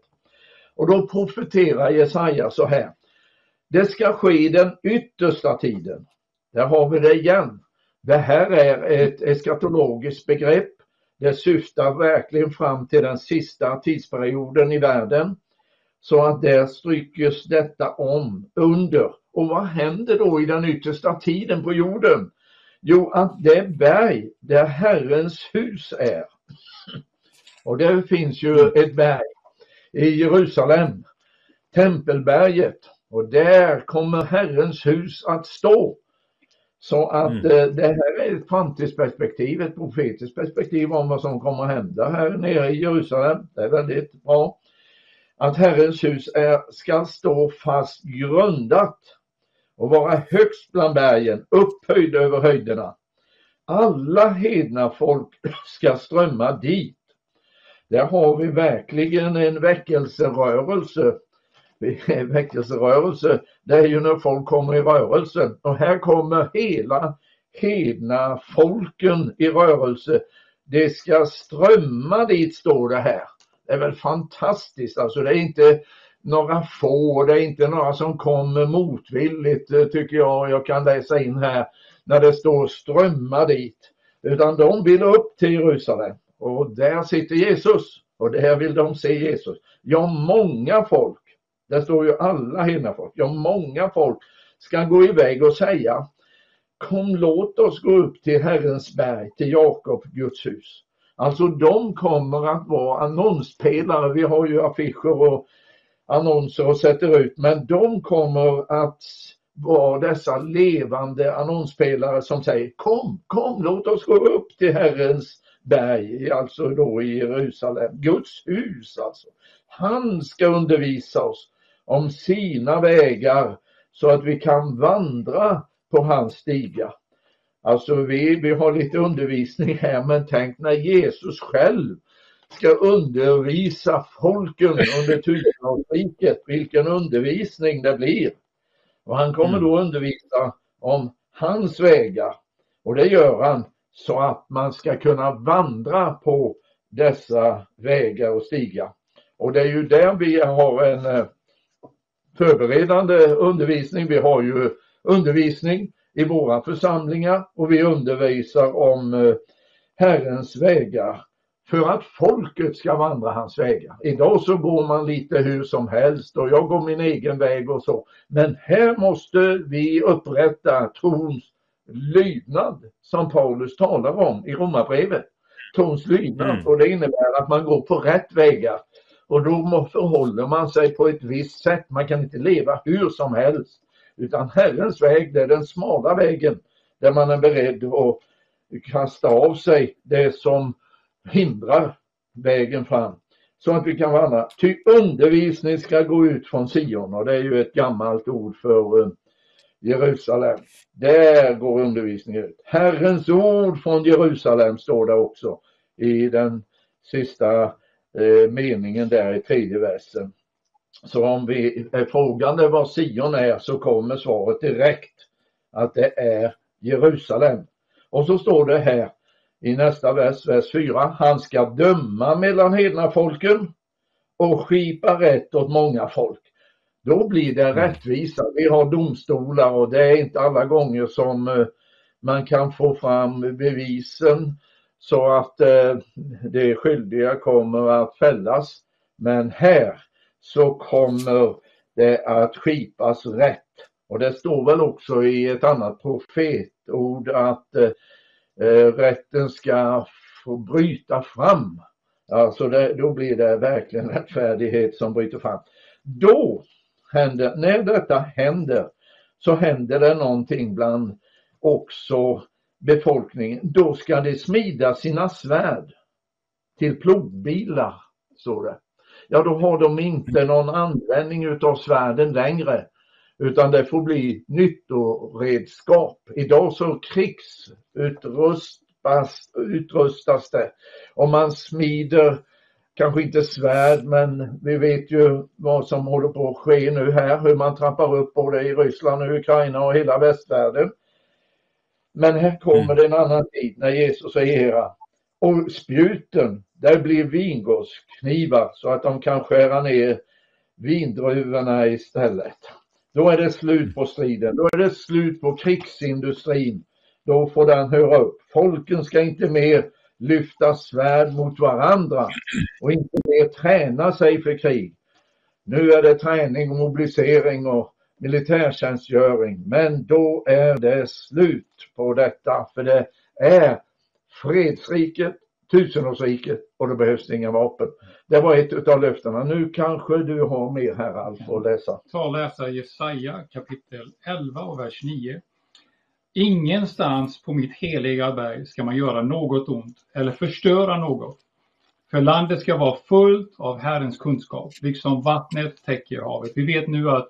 [SPEAKER 2] Och då profeterar Jesaja så här. Det ska ske i den yttersta tiden. Där har vi det igen. Det här är ett eskatologiskt begrepp. Det syftar verkligen fram till den sista tidsperioden i världen. Så att där strykes detta om under. Och vad händer då i den yttersta tiden på jorden? Jo, att det berg där Herrens hus är. Och det finns ju ett berg i Jerusalem, Tempelberget. Och där kommer Herrens hus att stå. Så att
[SPEAKER 1] Mm.
[SPEAKER 2] eh, det här är ett framtidsperspektiv, ett profetiskt perspektiv om vad som kommer att hända här nere i Jerusalem. Det är väldigt bra. Att Herrens hus är, ska stå fast grundat och vara högst bland bergen, upphöjd över höjderna. Alla hedna folk ska strömma dit. Där har vi verkligen en väckelserörelse. Väckelserörelse, det är ju när folk kommer i rörelse och här kommer hela hedna folken i rörelse. Det ska strömma dit står det här. Det är väl fantastiskt alltså. Det är inte några få, det är inte några som kommer motvilligt eh, tycker jag. Jag kan läsa in här när det står strömma dit. Utan de vill upp till Jerusalem och där sitter Jesus och där vill de se Jesus. Ja, många folk, där står ju alla hedna folk, ja många folk ska gå iväg och säga Kom låt oss gå upp till Herrens berg, till Jakob, Guds hus. Alltså de kommer att vara annonspelare. Vi har ju affischer och annonser och sätter ut, men de kommer att vara dessa levande annonspelare som säger kom, kom, låt oss gå upp till Herrens berg, alltså då i Jerusalem, Guds hus alltså. Han ska undervisa oss om sina vägar så att vi kan vandra på hans stigar. Alltså vi, vi har lite undervisning här men tänk när Jesus själv ska undervisa folken under tusenårsriket, vilken undervisning det blir. Och han kommer då undervisa om hans vägar och det gör han så att man ska kunna vandra på dessa vägar och stigar. Och det är ju där vi har en eh, förberedande undervisning. Vi har ju undervisning i våra församlingar och vi undervisar om eh, Herrens vägar för att folket ska vandra hans vägar. Idag så går man lite hur som helst och jag går min egen väg och så. Men här måste vi upprätta trons lydnad som Paulus talar om i Romarbrevet. Trons lydnad
[SPEAKER 1] Mm.
[SPEAKER 2] och det innebär att man går på rätt vägar. Och då förhåller man sig på ett visst sätt. Man kan inte leva hur som helst. Utan Herrens väg, det är den smala vägen där man är beredd att kasta av sig det som hindrar vägen fram. Så att vi kan vandra. Ty undervisning ska gå ut från Sion och det är ju ett gammalt ord för, eh, Jerusalem. Där går undervisningen ut. Herrens ord från Jerusalem står det också i den sista eh, meningen där i tredje versen. Så om vi är frågande var Sion är så kommer svaret direkt att det är Jerusalem. Och så står det här i nästa vers, vers 4. Han ska döma mellan hedna folken och skipa rätt åt många folk. Då blir det mm. rättvisa. Vi har domstolar och det är inte alla gånger som eh, man kan få fram bevisen så att eh, de skyldiga kommer att fällas. Men här så kommer det att skipas rätt. Och det står väl också i ett annat profetord att eh, eh, rätten ska få bryta fram. Alltså det, då blir det verkligen rättfärdighet som bryter fram. Då händer, när detta händer, så händer det någonting bland också befolkningen. Då ska de smida sina svärd till plogbilar, står det. Ja, då har de inte någon användning utav svärden längre utan det får bli nyttoredskap. Idag så krigsutrustas utrustas det och man smider kanske inte svärd men vi vet ju vad som håller på att ske nu här, hur man trappar upp både i Ryssland och Ukraina och hela västvärlden. Men här kommer det en annan tid när Jesus regerar och spjuten, där blir vingårdsknivar så att de kan skära ner vindruvorna istället. Då är det slut på striden, då är det slut på krigsindustrin. Då får den höra upp. Folken ska inte mer lyfta svärd mot varandra och inte mer träna sig för krig. Nu är det träning och mobilisering och militärtjänstgöring, men då är det slut på detta, för det är fredsriket, tusenårsriket och då behövs det inga vapen. Det var ett av löftena. Nu kanske du har mer här Alf att läsa.
[SPEAKER 3] Ta och läsa Jesaja kapitel 11 och vers 9. Ingenstans på mitt heliga berg ska man göra något ont eller förstöra något. För landet ska vara fullt av Herrens kunskap, liksom vattnet täcker havet. Vi vet nu att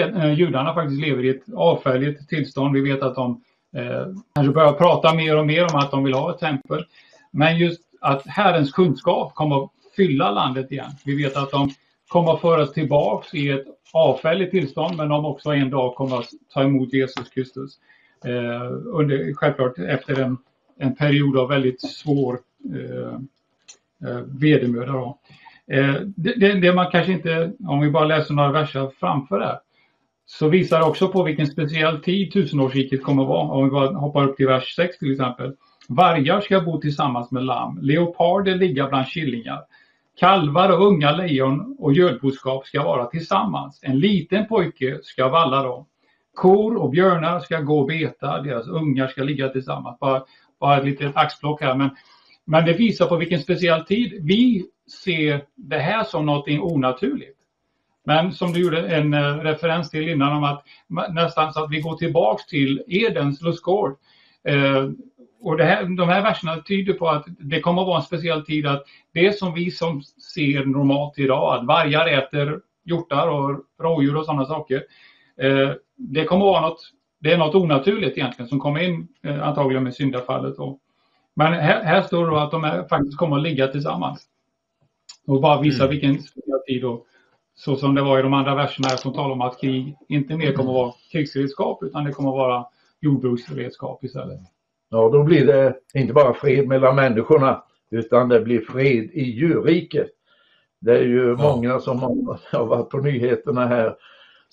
[SPEAKER 3] eh, judarna faktiskt lever i ett avfälligt tillstånd. Vi vet att de eh, kanske börjar prata mer och mer om att de vill ha ett tempel. Men just att Herrens kunskap kommer att fylla landet igen. Vi vet att de kommer att föras tillbaks i ett avfälligt tillstånd men de också en dag kommer att ta emot Jesus Kristus. Eh, under, självklart efter en, en period av väldigt svår eh, eh vedermöda. Eh, det, det, det, man kanske inte, om vi bara läser några verser framför det, så visar det också på vilken speciell tid tusenårsriket kommer att vara. Om vi bara hoppar upp till vers 6 till exempel. Vargar ska bo tillsammans med lamm, leoparder ligga bland killingar. Kalvar och unga lejon och gödboskap ska vara tillsammans. En liten pojke ska valla dem. Kor och björnar ska gå och beta, deras ungar ska ligga tillsammans. Bara, bara ett litet axplock här. Men, men det visar på vilken speciell tid. Vi ser det här som något onaturligt. Men som du gjorde en eh, referens till innan om att nästan så att vi går tillbaks till Edens lustgård. Eh, och här, de här verserna tyder på att det kommer att vara en speciell tid att det som vi som ser normalt idag, att vargar äter hjortar och rådjur och sådana saker. Eh, det kommer vara något, det är något onaturligt egentligen som kommer in eh, antagligen med syndafallet. Och, men här, här står det att de är, faktiskt kommer att ligga tillsammans. Och bara visa mm. vilken tid och så som det var i de andra verserna som talar om att krig inte mer kommer att vara krigsredskap utan det kommer att vara jordbruksredskap istället.
[SPEAKER 2] Ja, då blir det inte bara fred mellan människorna utan det blir fred i djurriket. Det är ju ja. många som har varit på nyheterna här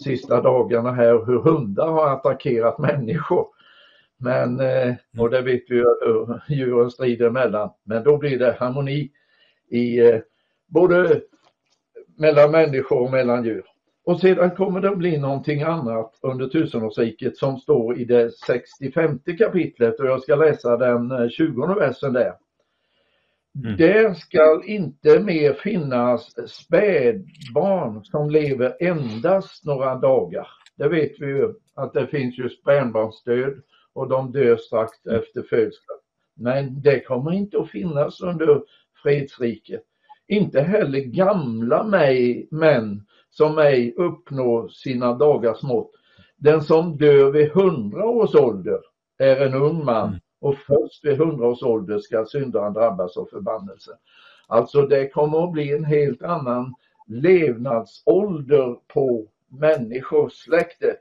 [SPEAKER 2] sista dagarna här hur hundar har attackerat människor. Men, eh, och det vet vi hur eh, djuren strider emellan. Men då blir det harmoni i eh, både mellan människor och mellan djur. Och sedan kommer det att bli någonting annat under tusenårsriket som står i det 65 kapitlet och jag ska läsa den 20 versen där. Mm. Där skall inte mer finnas spädbarn som lever endast några dagar. Det vet vi ju att det finns ju spädbarnsdöd och de dör strax mm. efter födseln. Men det kommer inte att finnas under fredsriket. Inte heller gamla män som ej uppnår sina dagars mått. Den som dör vid hundra års ålder är en ung man mm. Och först vid hundra års ålder ska syndaren drabbas av förbannelse. Alltså det kommer att bli en helt annan levnadsålder på människosläktet.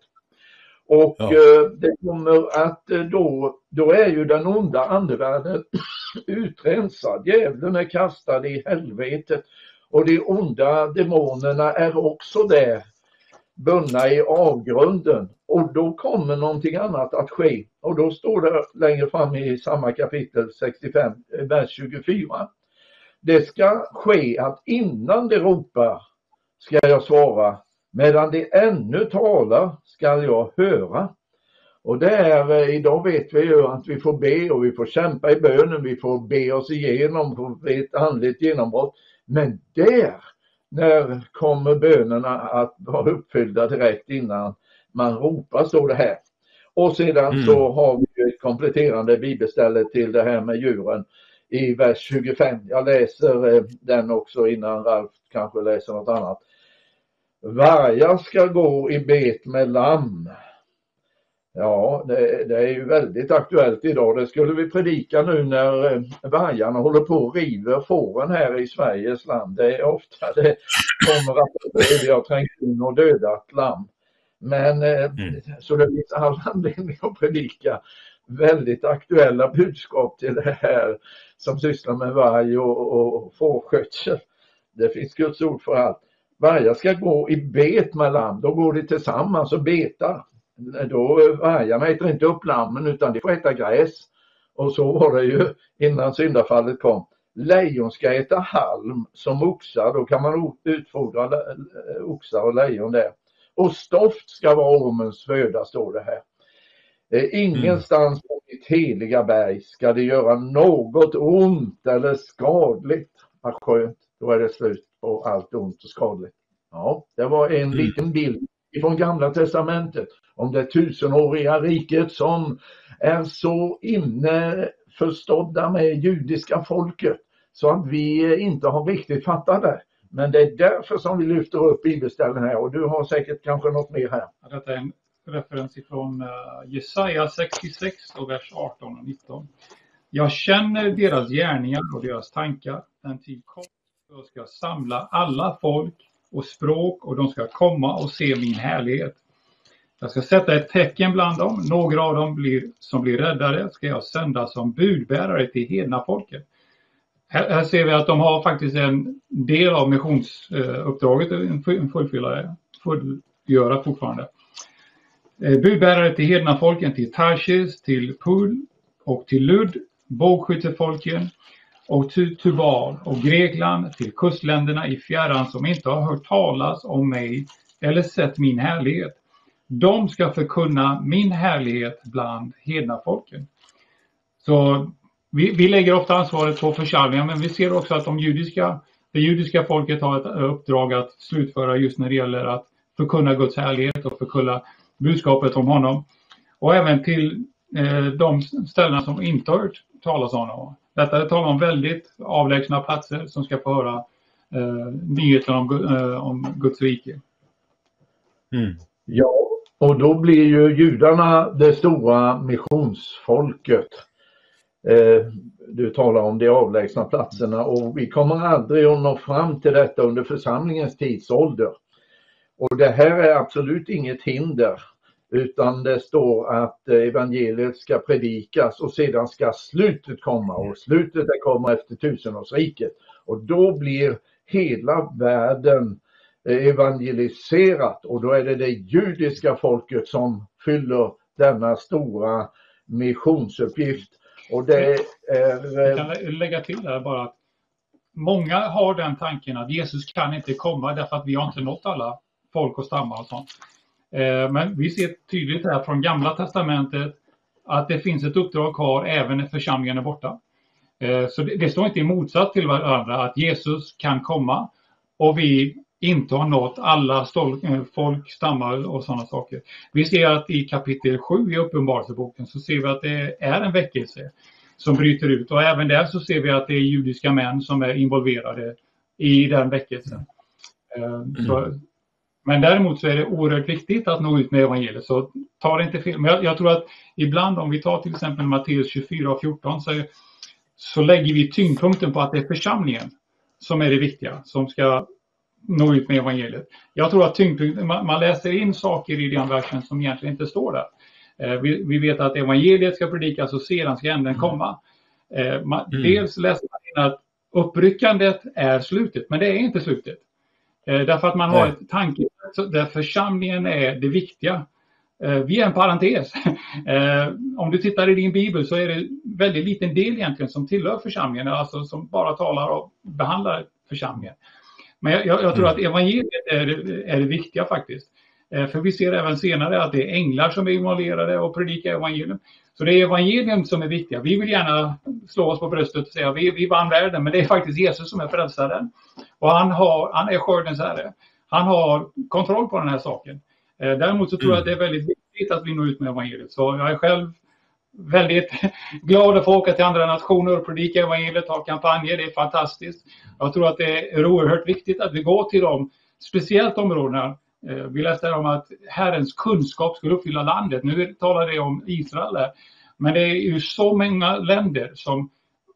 [SPEAKER 2] Och ja. eh, det kommer att eh, då, då är ju den onda andevärlden utrensad. Djävulen är kastad i helvetet och de onda demonerna är också där bundna i avgrunden och då kommer någonting annat att ske. Och då står det längre fram i samma kapitel 65, vers 24. Det ska ske att innan de ropar ska jag svara, medan de ännu talar ska jag höra. Och det är, eh, idag vet vi ju att vi får be och vi får kämpa i bönen, vi får be oss igenom, få ett andligt genombrott. Men där, när kommer bönerna att vara uppfyllda direkt innan man ropar, står det här. Och sedan mm. så har vi ett kompletterande bibelställe till det här med djuren i vers 25. Jag läser eh, den också innan Ralf kanske läser något annat. Vargar ska gå i bet med lamm. Ja, det, det, är ju väldigt aktuellt idag. Det skulle vi predika nu när eh, vargarna håller på och river fåren här i Sveriges land. Det är ofta det kommer rapporter. Vi har trängt in och dödat lamm. Men eh, mm. så det finns all anledning att predika väldigt aktuella budskap till det här som sysslar med varg och, och fårskötsel. Det finns Guds ord för allt. Vargar ska gå i bet med lamm, då går de tillsammans och betar. Då, vargarna äter inte upp lammen utan de får äta gräs. Och så var det ju innan syndafallet kom. Lejon ska äta halm som oxar, då kan man utfodra oxar och lejon där. Och stoft ska vara ormens föda, står det här. Eh, ingenstans på mitt heliga berg ska det göra något ont eller skadligt. Vad skönt, då är det slut på allt ont och skadligt. Ja, det var en mm. liten bild ifrån Gamla Testamentet om det tusenåriga riket som är så inneförstådda med judiska folket så att vi inte har riktigt fattat det. Men det är därför som vi lyfter upp bibelställen här och du har säkert kanske något mer här.
[SPEAKER 3] Ja, detta är en referens ifrån eh, Jesaja 66 då, vers 18 och 19. Jag känner deras gärningar och deras tankar. Den tid kommer då jag ska samla alla folk och språk och de ska komma och se min härlighet. Jag ska sätta ett tecken bland dem. Några av dem blir, som blir räddade ska jag sända som budbärare till hedna folket. Här, här, ser vi att de har faktiskt en del av missionsuppdraget eh, en fullfyllare, fullgöra fortfarande. Eh, budbärare till hedna folken, till Tarsis, till Pul och till Lud, bågskyttefolken och till Tubal och Grekland, till kustländerna i fjärran som inte har hört talas om mig eller sett min härlighet. De ska förkunna min härlighet bland hedna folken. Så vi, vi lägger ofta ansvaret på församlingen, men vi ser också att de judiska, det judiska folket har ett uppdrag att slutföra just när det gäller att förkunna Guds härlighet och förkunna budskapet om honom. Och även till eh, de ställena som inte har hört talas om honom. Detta talar om väldigt avlägsna platser som ska få höra eh, nyheterna om, eh, om Guds rike.
[SPEAKER 2] Mm. Ja, och då blir ju judarna det stora missionsfolket. Eh, du talar om de avlägsna platserna och vi kommer aldrig att nå fram till detta under församlingens tidsålder. Och det här är absolut inget hinder utan det står att evangeliet ska predikas och sedan ska slutet komma och slutet det kommer efter tusenårsriket. Och då blir hela världen evangeliserat och då är det det judiska folket som fyller denna stora missionsuppgift. Och det är...
[SPEAKER 3] Jag kan lägga till här bara att många har den tanken att Jesus kan inte komma därför att vi har inte nått alla folk och stammar och sånt. Eh, men vi ser tydligt här från Gamla Testamentet att det finns ett uppdrag kvar även när församlingen är borta. Eh, så det står inte i motsats till varandra att Jesus kan komma och vi inte har nått alla eh, folk, stammar och sådana saker. Vi ser att i kapitel 7 i Uppenbarelseboken så ser vi att det är en väckelse som bryter ut och även där så ser vi att det är judiska män som är involverade i den väckelsen. Eh, mm. Så men däremot så är det oerhört viktigt att nå ut med evangeliet. Så ta det inte fel. Men jag, jag tror att ibland om vi tar till exempel Matteus 24 och 14 så, så lägger vi tyngdpunkten på att det är församlingen som är det viktiga, som ska nå ut med evangeliet. Jag tror att tyngdpunkten, man, man läser in saker i den versen som egentligen inte står där. Eh, vi, vi, vet att evangeliet ska predikas och sedan ska änden mm. komma. Eh, man, mm. Dels läser man in att uppryckandet är slutet, men det är inte slutet. Eh, därför att man har ett tankesätt där församlingen är det viktiga. Eh, vi är en parentes. Eh, om du tittar i din bibel så är det väldigt liten del egentligen som tillhör församlingen, alltså som bara talar och behandlar församlingen. Men jag, jag tror mm. att evangeliet är, är det viktiga faktiskt. För vi ser även senare att det är änglar som är involverade och predikar evangelium. Så det är evangelium som är viktiga. Vi vill gärna slå oss på bröstet och säga att vi, vi vann världen, men det är faktiskt Jesus som är frälsaren. Och han, har, han är skördens herre. Han har kontroll på den här saken. Eh, däremot så tror jag att det är väldigt viktigt att vi når ut med evangeliet. Så jag är själv väldigt glad att få åka till andra nationer och predika evangeliet, ha kampanjer. Det är fantastiskt. Jag tror att det är oerhört viktigt att vi går till de speciellt områdena. Eh, vi läste om att Herrens kunskap skulle uppfylla landet. Nu talar det om Israel. Men det är ju så många länder som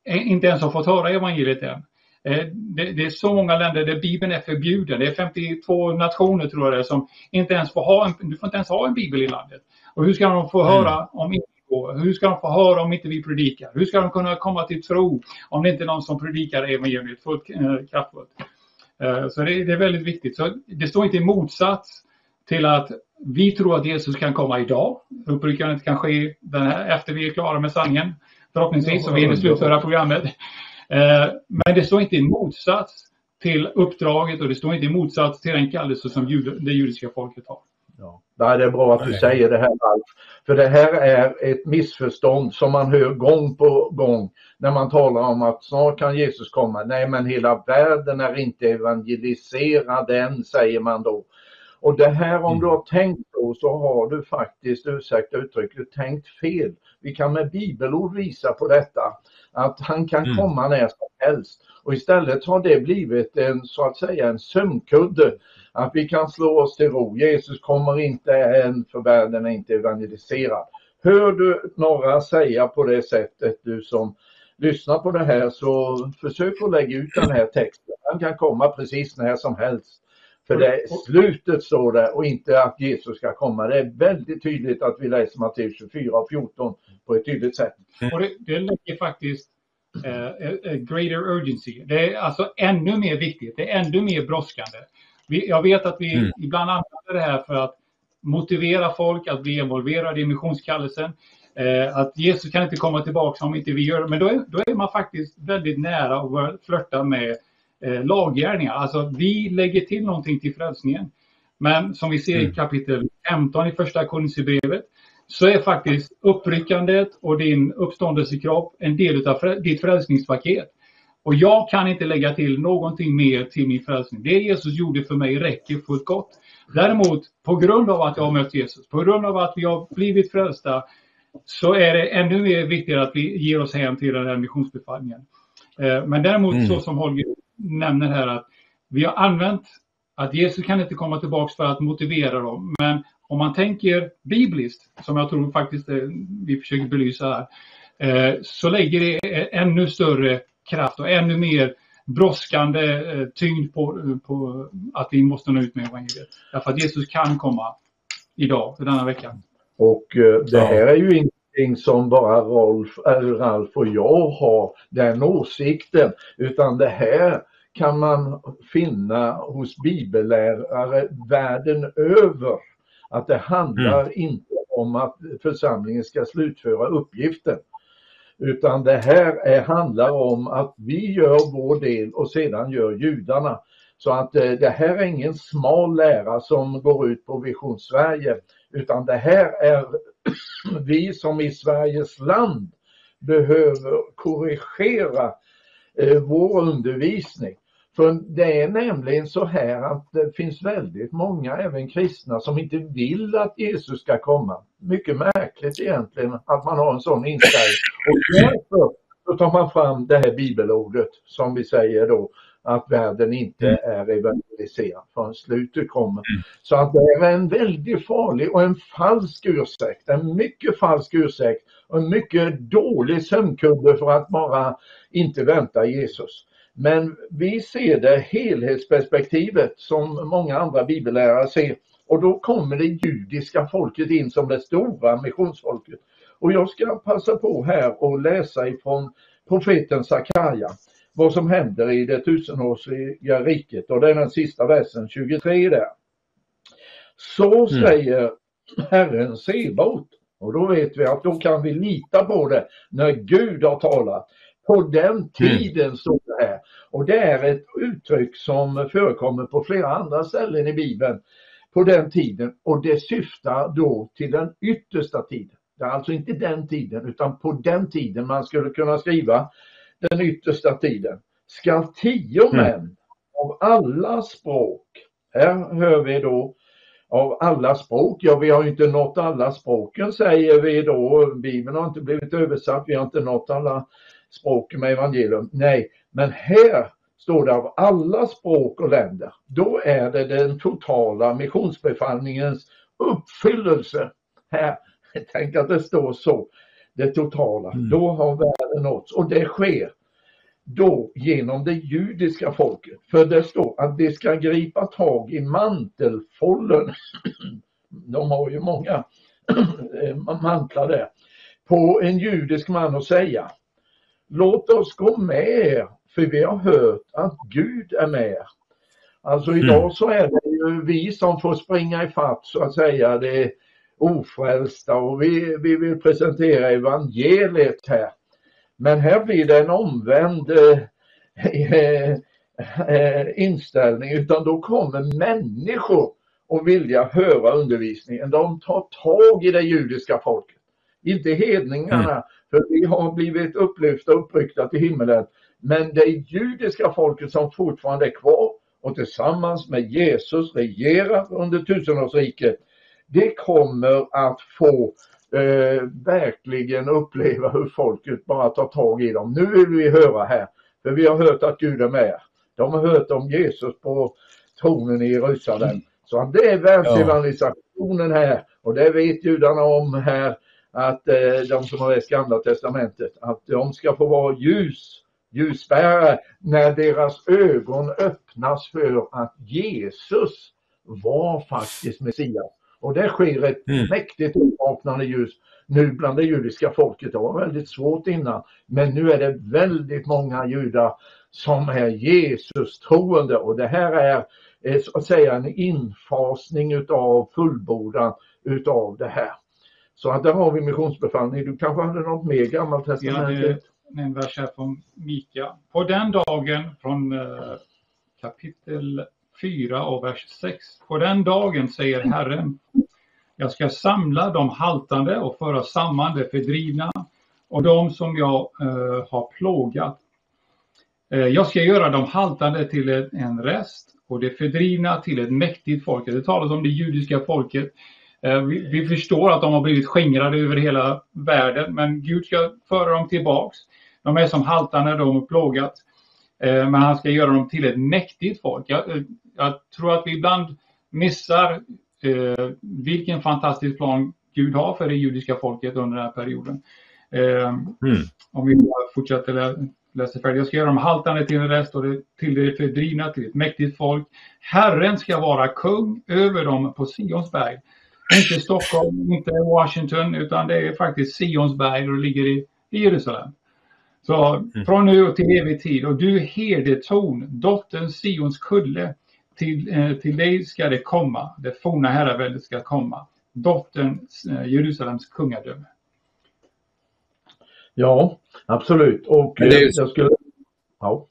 [SPEAKER 3] inte ens har fått höra evangeliet än. Eh, det, är så många länder där Bibeln är förbjuden. Det är 52 nationer tror jag det är, som inte ens får ha en, du får inte ens ha en bibel i landet. Och hur ska de få höra mm. om inte hur ska de få höra om inte vi predikar? Hur ska de kunna komma till tro om det inte är någon som predikar evangeliet fullt äh, kraftfullt? Eh, så det, det, är väldigt viktigt. Så det står inte i motsats till att vi tror att Jesus kan komma idag. Uppryckandet kan ske den här, efter vi är klara med sanningen. Förhoppningsvis, som vi hinner slutföra programmet. Eh, men det står inte i motsats till uppdraget och det står inte i motsats till den kallelse som det judiska folket har.
[SPEAKER 2] Ja. det är bra att du säger det här Alf. För det här är ett missförstånd som man hör gång på gång när man talar om att snart kan Jesus komma. Nej men hela världen är inte evangeliserad än säger man då. Och det här om du har tänkt då så har du faktiskt, ursäkta uttrycket, tänkt fel. Vi kan med bibelord visa på detta. Att han kan mm. komma när som helst. Och istället har det blivit en så att säga en sömnkudde. Att vi kan slå oss till ro. Jesus kommer inte än för världen är inte evangeliserad. Hör du några säga på det sättet, du som lyssnar på det här, så försök att lägga ut den här texten. Den kan komma precis när som helst. För det är slutet står det och inte att Jesus ska komma. Det är väldigt tydligt att vi läser Matteus 24 och 14 på ett tydligt sätt.
[SPEAKER 3] Och det, det lägger faktiskt eh, a greater urgency. Det är alltså ännu mer viktigt, det är ännu mer brådskande. Jag vet att vi mm. ibland använder det här för att motivera folk att bli involverade i missionskallelsen. Eh, att Jesus kan inte komma tillbaka om inte vi gör det. Men då är, då är man faktiskt väldigt nära att flörta med eh, laggärningar. Alltså vi lägger till någonting till frälsningen. Men som vi ser mm. i kapitel 15 i första Korinthierbrevet så är faktiskt uppryckandet och din uppståndelsekropp en del av ditt frälsningspaket. Och jag kan inte lägga till någonting mer till min frälsning. Det Jesus gjorde för mig räcker fullt gott. Däremot, på grund av att jag har mött Jesus, på grund av att vi har blivit frälsta, så är det ännu mer viktigt att vi ger oss hem till den här missionsbefallningen. Eh, men däremot, mm. så som Holger nämner här, att vi har använt att Jesus kan inte komma tillbaka för att motivera dem, men om man tänker bibliskt, som jag tror faktiskt vi försöker belysa här, eh, så lägger det ännu större kraft och ännu mer brådskande eh, tyngd på, på att vi måste nå ut med evangeliet. Därför att Jesus kan komma idag, denna veckan.
[SPEAKER 2] Och eh, det här är ju ingenting som bara Rolf, Ralf och jag har den åsikten, utan det här kan man finna hos bibellärare världen över. Att det handlar mm. inte om att församlingen ska slutföra uppgiften. Utan det här är, handlar om att vi gör vår del och sedan gör judarna. Så att eh, det här är ingen smal lära som går ut på Vision Sverige utan det här är vi som i Sveriges land behöver korrigera eh, vår undervisning. För det är nämligen så här att det finns väldigt många, även kristna, som inte vill att Jesus ska komma. Mycket märkligt egentligen att man har en sån inställning. Och därför så tar man fram det här bibelordet som vi säger då, att världen inte mm. är evangeliserad förrän slutet kommer. Mm. Så att det är en väldigt farlig och en falsk ursäkt, en mycket falsk ursäkt och en mycket dålig sömnkudde för att bara inte vänta Jesus. Men vi ser det helhetsperspektivet som många andra bibellärare ser och då kommer det judiska folket in som det stora missionsfolket. Och jag ska passa på här och läsa ifrån profeten Sakarja vad som händer i det tusenåriga riket och det är den sista versen 23 där. Så mm. säger Herren Sebaot och då vet vi att då kan vi lita på det när Gud har talat. På den mm. tiden mm. står det här. Och det är ett uttryck som förekommer på flera andra ställen i Bibeln. På den tiden och det syftar då till den yttersta tiden. Det är alltså inte den tiden utan på den tiden man skulle kunna skriva den yttersta tiden. Ska tio mm. män av alla språk, här hör vi då av alla språk. Ja, vi har inte nått alla språken säger vi då. Bibeln har inte blivit översatt. Vi har inte nått alla språk med evangelium. Nej, men här står det av alla språk och länder. Då är det den totala missionsbefallningens uppfyllelse. Här, tänk att det står så. Det totala. Mm. Då har världen nåtts och det sker då genom det judiska folket. För det står att de ska gripa tag i mantelfållen. De har ju många mantlar där. På en judisk man och säga Låt oss gå med för vi har hört att Gud är med. Alltså mm. idag så är det ju vi som får springa i fatt så att säga det ofrälsta och vi, vi vill presentera evangeliet här. Men här blir det en omvänd eh, eh, inställning utan då kommer människor och vilja höra undervisningen. De tar tag i det judiska folket. Inte hedningarna, mm. För vi har blivit upplyfta och uppryckta till himmelen. Men det judiska folket som fortfarande är kvar och tillsammans med Jesus regerar under tusenårsriket. Det kommer att få eh, verkligen uppleva hur folket bara tar tag i dem. Nu vill vi höra här, för vi har hört att Gud är med. De har hört om Jesus på tronen i Jerusalem. Så det är världscivilisationen här och det vet judarna om här att eh, de som har läst gamla testamentet att de ska få vara ljus, ljusbärare när deras ögon öppnas för att Jesus var faktiskt Messias. Och det sker ett mm. mäktigt uppvaknande ljus nu bland det judiska folket. Det var väldigt svårt innan. Men nu är det väldigt många judar som är Jesus troende och det här är eh, så att säga en infasning utav fullbordan utav det här. Så att där har vi missionsbefallning. Du kanske hade något mer gammalt testamentet?
[SPEAKER 3] Ja, en vers här från Mika. På den dagen från eh, kapitel 4 och vers 6. På den dagen säger Herren, jag ska samla de haltande och föra samman de fördrivna och de som jag eh, har plågat. Eh, jag ska göra de haltande till en rest och de fördrivna till ett mäktigt folk. Det talas om det judiska folket. Eh, vi, vi, förstår att de har blivit skingrade över hela världen, men Gud ska föra dem tillbaks. De är som haltande, de har plågat. Eh, men han ska göra dem till ett mäktigt folk. Jag, eh, jag tror att vi ibland missar eh, vilken fantastisk plan Gud har för det judiska folket under den här perioden. Eh, mm. Om vi fortsätter lä läsa färdigt. Jag ska göra dem haltande till en rest och det, till det fördrivna, till ett mäktigt folk. Herren ska vara kung över dem på Sionsberg. Inte Stockholm, inte Washington, utan det är faktiskt Sionsberg och det ligger i, i Jerusalem. Så mm. från nu och till evig tid och du herdetorn, dottern Sions kulle, till, eh, till dig ska det komma, det forna herraväldet ska komma, dottern eh, Jerusalems kungadöme.
[SPEAKER 2] Ja, absolut. Och
[SPEAKER 1] är... Eh, jag skulle... Ja.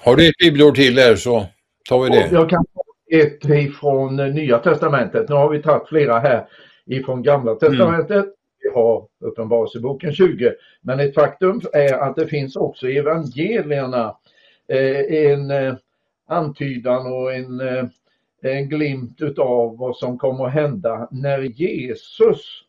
[SPEAKER 1] Har du ett bibelord till där så tar vi det.
[SPEAKER 2] Jag kan ta ett ifrån Nya Testamentet. Nu har vi tagit flera här ifrån Gamla Testamentet. Mm. Vi har Uppenbarelseboken 20. Men ett faktum är att det finns också i evangelierna en antydan och en, eh, en glimt utav vad som kommer att hända när Jesus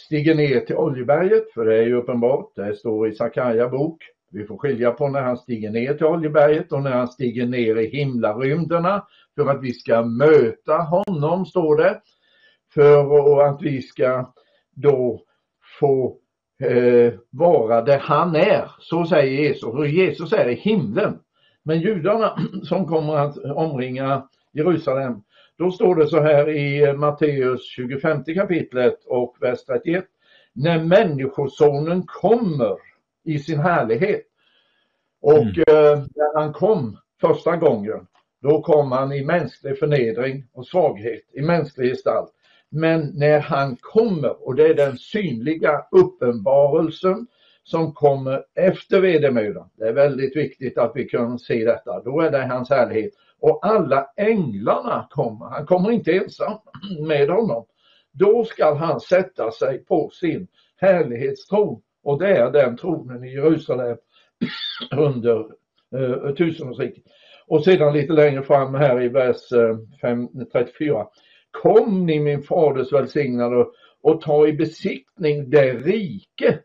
[SPEAKER 2] stiger ner till Oljeberget, för det är ju uppenbart, det står i Sakarja bok Vi får skilja på när han stiger ner till Oljeberget och när han stiger ner i himlarymderna för att vi ska möta honom, står det. För att vi ska då få eh, vara där han är. Så säger Jesus. Och Jesus är i himlen. Men judarna som kommer att omringa Jerusalem, då står det så här i Matteus 25 kapitlet och vers 31. När människosonen kommer i sin härlighet. Och mm. eh, när han kom första gången, då kom han i mänsklig förnedring och svaghet, i mänsklig gestalt. Men när han kommer, och det är den synliga uppenbarelsen som kommer efter vedermödan. Det är väldigt viktigt att vi kan se detta. Då är det hans härlighet. Och alla änglarna kommer. Han kommer inte ensam med honom. Då ska han sätta sig på sin härlighetstron. Och det är den tronen i Jerusalem under eh, tusenårsriket. Och sedan lite längre fram här i vers eh, 5, 34. Kom ni min faders välsignade och ta i besiktning det rike,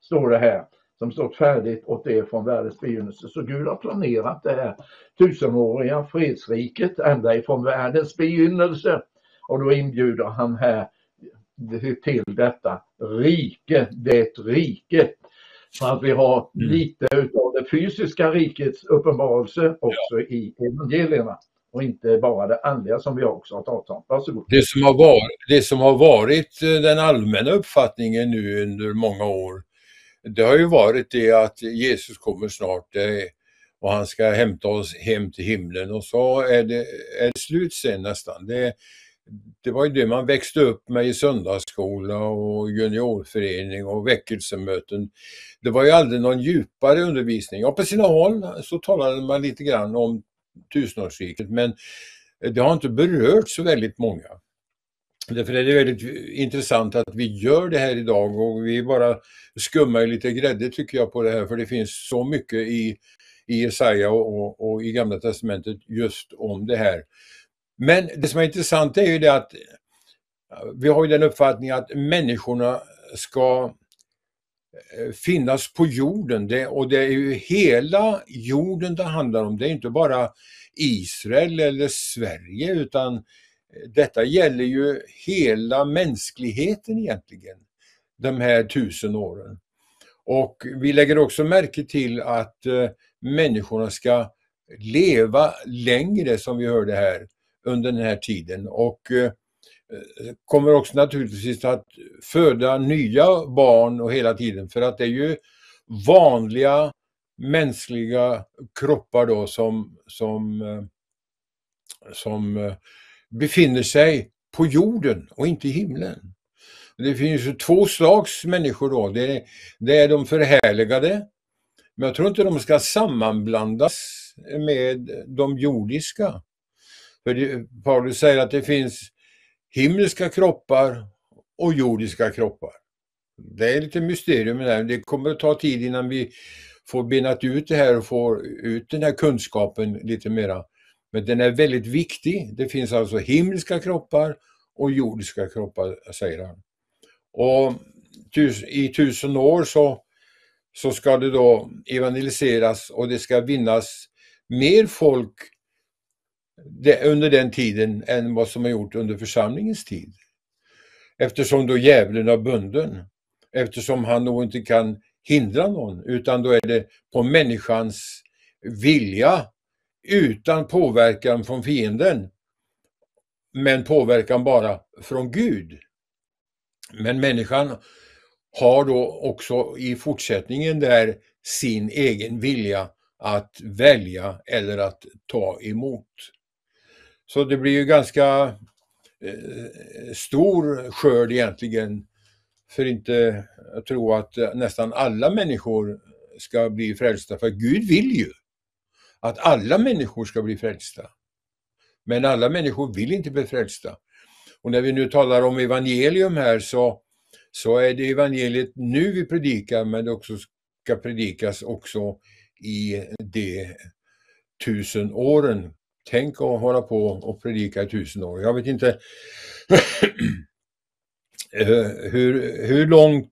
[SPEAKER 2] står det här, som stått färdigt åt er från världens begynnelse. Så Gud har planerat det här tusenåriga fredsriket ända ifrån världens begynnelse. Och då inbjuder han här till detta rike, det rike. Så att vi har mm. lite utav det fysiska rikets uppenbarelse också ja. i evangelierna och inte bara det andliga som vi också har talat om. Varsågod.
[SPEAKER 1] Det som har varit, det som har varit eh, den allmänna uppfattningen nu under många år, det har ju varit det att Jesus kommer snart och han ska hämta oss hem till himlen och så är det, är det slut sen nästan. Det, det var ju det man växte upp med i söndagsskola och juniorförening och väckelsemöten. Det var ju aldrig någon djupare undervisning. Ja, på sina håll så talade man lite grann om tusenårsriket men det har inte berört så väldigt många. Därför är det väldigt intressant att vi gör det här idag och vi bara skummar lite grädde tycker jag på det här för det finns så mycket i, i Jesaja och, och, och i Gamla Testamentet just om det här. Men det som är intressant är ju det att vi har ju den uppfattningen att människorna ska eh, finnas på jorden det, och det är ju hela jorden det handlar om. Det är inte bara Israel eller Sverige utan eh, detta gäller ju hela mänskligheten egentligen, de här tusen åren. Och vi lägger också märke till att eh, människorna ska leva längre som vi hörde här under den här tiden och eh, kommer också naturligtvis att föda nya barn och hela tiden för att det är ju vanliga mänskliga kroppar då som, som, eh, som eh, befinner sig på jorden och inte i himlen. Det finns ju två slags människor då. Det är, det är de förhärligade, men jag tror inte de ska sammanblandas med de jordiska. För det, Paulus säger att det finns himmelska kroppar och jordiska kroppar. Det är lite mysterium där. Det kommer att ta tid innan vi får benat ut det här och får ut den här kunskapen lite mera. Men den är väldigt viktig. Det finns alltså himmelska kroppar och jordiska kroppar, säger han. Och i tusen år så, så ska det då evangeliseras och det ska vinnas mer folk under den tiden än vad som har gjort under församlingens tid. Eftersom då djävulen är bunden. Eftersom han då inte kan hindra någon utan då är det på människans vilja utan påverkan från fienden. Men påverkan bara från Gud. Men människan har då också i fortsättningen där sin egen vilja att välja eller att ta emot. Så det blir ju ganska eh, stor skörd egentligen för inte att tro att nästan alla människor ska bli frälsta. För Gud vill ju att alla människor ska bli frälsta. Men alla människor vill inte bli frälsta. Och när vi nu talar om evangelium här så, så är det evangeliet nu vi predikar men det också ska predikas också i de tusen åren Tänk att hålla på och predika i tusen år. Jag vet inte eh, hur, hur långt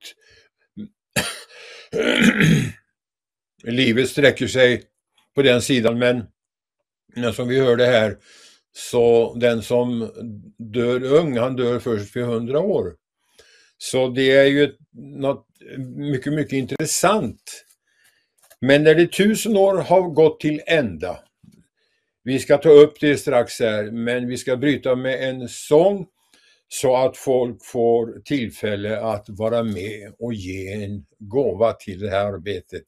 [SPEAKER 1] livet sträcker sig på den sidan men som vi hörde här så den som dör ung, han dör först vid 100 år. Så det är ju något mycket, mycket intressant. Men när det tusen år har gått till ända, vi ska ta upp det strax här, men vi ska bryta med en sång så att folk får tillfälle att vara med och ge en gåva till det här arbetet.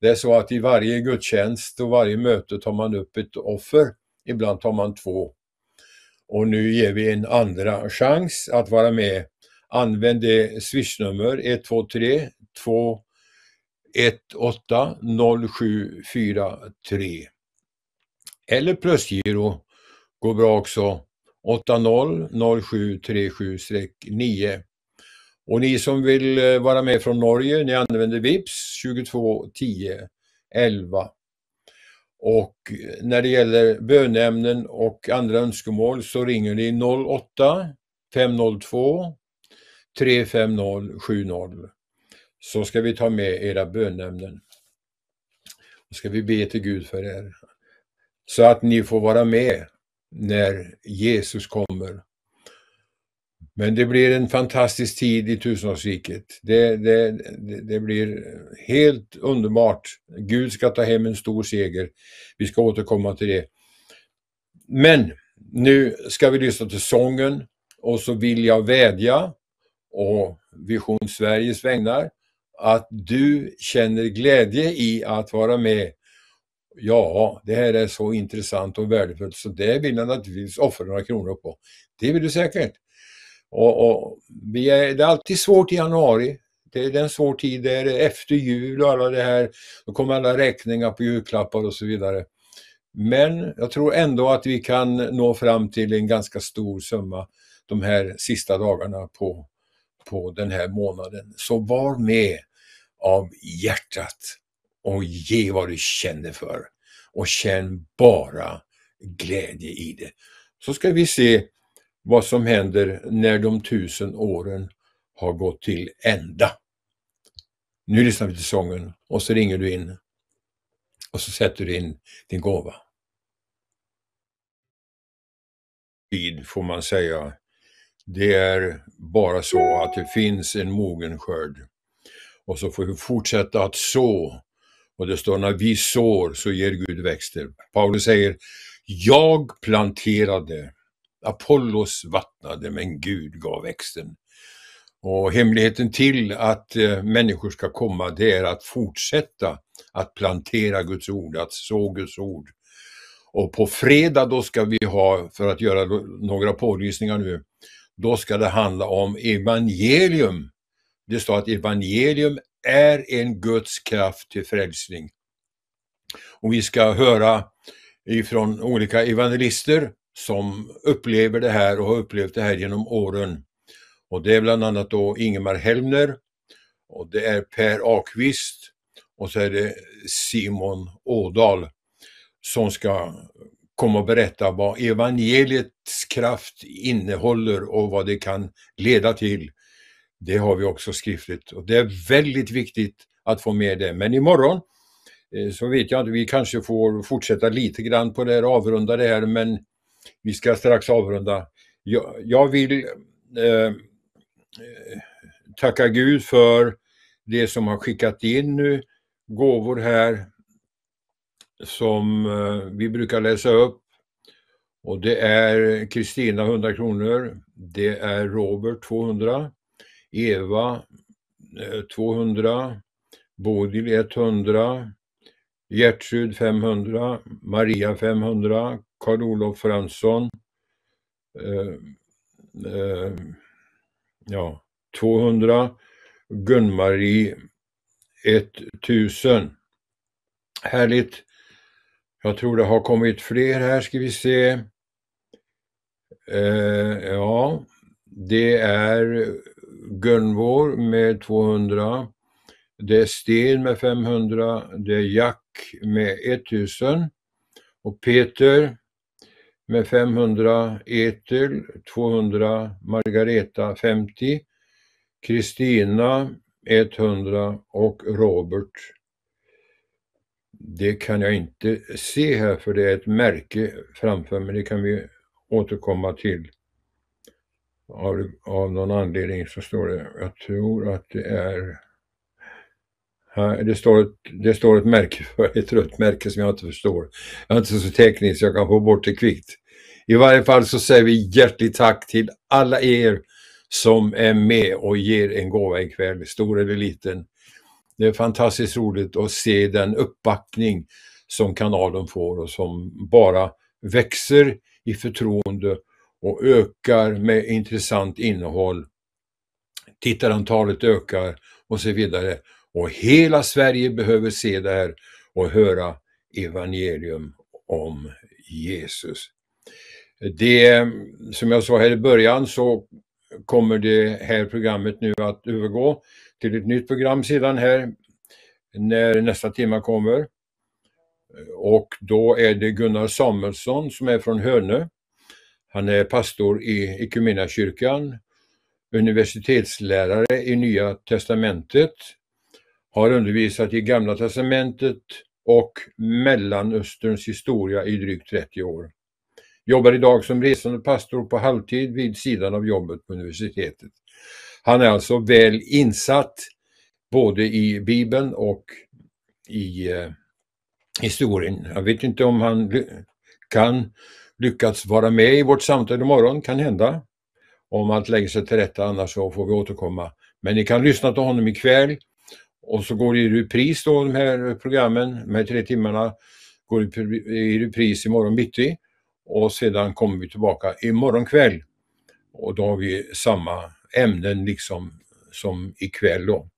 [SPEAKER 1] Det är så att i varje gudstjänst och varje möte tar man upp ett offer. Ibland tar man två. Och nu ger vi en andra chans att vara med. Använd det swishnummer 123 218 0743. Eller plusgiro går bra också 800737-9. Och ni som vill eh, vara med från Norge, ni använder VIPS 2210 11. Och eh, när det gäller bönämnen och andra önskemål så ringer ni 08 502 35070. Så ska vi ta med era bönämnen. Då ska vi be till Gud för er. Så att ni får vara med när Jesus kommer. Men det blir en fantastisk tid i tusenårsriket. Det, det, det, blir helt underbart. Gud ska ta hem en stor seger. Vi ska återkomma till det. Men nu ska vi lyssna till sången och så vill jag vädja och Vision Sveriges vägnar att du känner glädje i att vara med Ja, det här är så intressant och värdefullt så det vill jag naturligtvis offra några kronor på. Det vill du säkert. Och, och vi är, det är alltid svårt i januari. Det är en svår tid, det är efter jul och alla det här. Då kommer alla räkningar på julklappar och så vidare. Men jag tror ändå att vi kan nå fram till en ganska stor summa de här sista dagarna på, på den här månaden. Så var med av hjärtat och ge vad du känner för. Och känn bara glädje i det. Så ska vi se vad som händer när de tusen åren har gått till ända. Nu lyssnar vi till sången och så ringer du in och så sätter du in din gåva. Tid får man säga. Det är bara så att det finns en mogen skörd. Och så får vi fortsätta att så och det står när vi sår så ger Gud växter. Paulus säger, jag planterade, Apollos vattnade, men Gud gav växten. Och hemligheten till att eh, människor ska komma, det är att fortsätta att plantera Guds ord, att så Guds ord. Och på fredag då ska vi ha, för att göra några pålysningar nu, då ska det handla om evangelium. Det står att evangelium är en Guds kraft till frälsning. Och vi ska höra ifrån olika evangelister som upplever det här och har upplevt det här genom åren. Och det är bland annat då Ingemar Helmner och det är Per Akvist och så är det Simon Ådal som ska komma och berätta vad evangeliets kraft innehåller och vad det kan leda till det har vi också skriftligt och det är väldigt viktigt att få med det. Men imorgon eh, så vet jag inte, vi kanske får fortsätta lite grann på det här, avrunda det här, men vi ska strax avrunda. Jag, jag vill eh, tacka Gud för det som har skickat in nu, gåvor här som eh, vi brukar läsa upp. Och det är Kristina 100 kronor, det är Robert 200, Eva eh, 200, Bodil 100, Gertrud 500, Maria 500, Karl-Olof Fransson eh, eh, ja, 200, Gun-Marie 1000. Härligt. Jag tror det har kommit fler här, ska vi se. Eh, ja, det är Gunvor med 200. Det är Sten med 500. Det är Jack med 1000. Och Peter med 500. Etel 200. Margareta 50. Kristina 100 och Robert Det kan jag inte se här för det är ett märke framför men det kan vi återkomma till. Av, av någon anledning så står det, jag tror att det är det, står ett, det står ett märke för ett rött märke som jag inte förstår. Jag är inte så teknisk så jag kan få bort det kvickt. I varje fall så säger vi hjärtligt tack till alla er som är med och ger en gåva ikväll, stor eller liten. Det är fantastiskt roligt att se den uppbackning som kanalen får och som bara växer i förtroende och ökar med intressant innehåll. Tittarantalet ökar och så vidare. Och hela Sverige behöver se det här och höra evangelium om Jesus. Det, som jag sa här i början så kommer det här programmet nu att övergå till ett nytt program sedan här när nästa timme kommer. Och då är det Gunnar Samuelsson som är från Hönö. Han är pastor i Equmeniakyrkan, universitetslärare i Nya Testamentet, har undervisat i Gamla Testamentet och Mellanösterns historia i drygt 30 år. Jobbar idag som resande pastor på halvtid vid sidan av jobbet på universitetet. Han är alltså väl insatt både i Bibeln och i eh, historien. Jag vet inte om han kan lyckats vara med i vårt samtal imorgon, kan hända. Om allt lägger sig till rätta, annars så får vi återkomma. Men ni kan lyssna till honom ikväll och så går det i repris då, de här programmen, de här tre timmarna går i repris imorgon bitti och sedan kommer vi tillbaka imorgon kväll och då har vi samma ämnen liksom som ikväll då.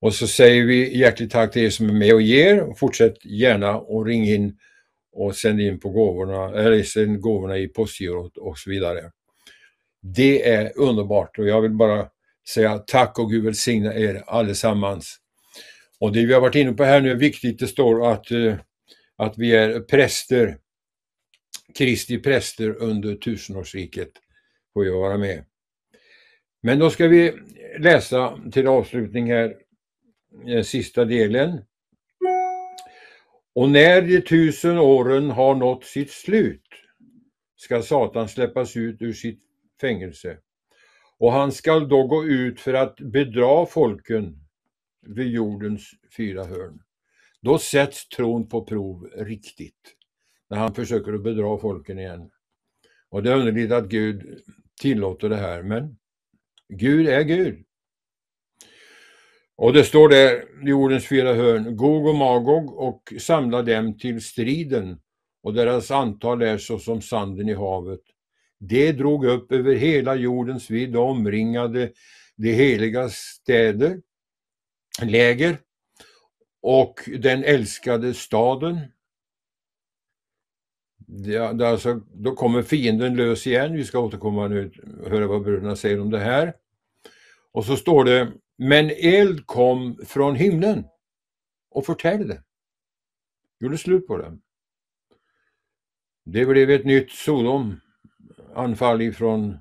[SPEAKER 1] Och så säger vi hjärtligt tack till er som är med och ger. Fortsätt gärna och ring in och sänd in på gåvorna, eller sänd gåvorna i postgirot och så vidare. Det är underbart och jag vill bara säga tack och Gud välsigna er allesammans. Och det vi har varit inne på här nu är viktigt, det står att, eh, att vi är präster, Kristi präster under tusenårsriket, får jag vara med. Men då ska vi läsa till avslutning här, den sista delen. Och när de tusen åren har nått sitt slut ska Satan släppas ut ur sitt fängelse och han skall då gå ut för att bedra folken vid jordens fyra hörn. Då sätts tron på prov riktigt, när han försöker att bedra folken igen. Och det är underligt att Gud tillåter det här, men Gud är Gud. Och det står där i jordens fyra hörn, Gog och Magog och samla dem till striden och deras antal är så som sanden i havet. Det drog upp över hela jordens vidd och omringade de heliga städer, läger och den älskade staden. Det, det alltså, då kommer fienden lös igen. Vi ska återkomma nu och höra vad bröderna säger om det här. Och så står det, men eld kom från himlen och förtärde. Gjorde slut på det. Det blev ett nytt Sodom anfall ifrån,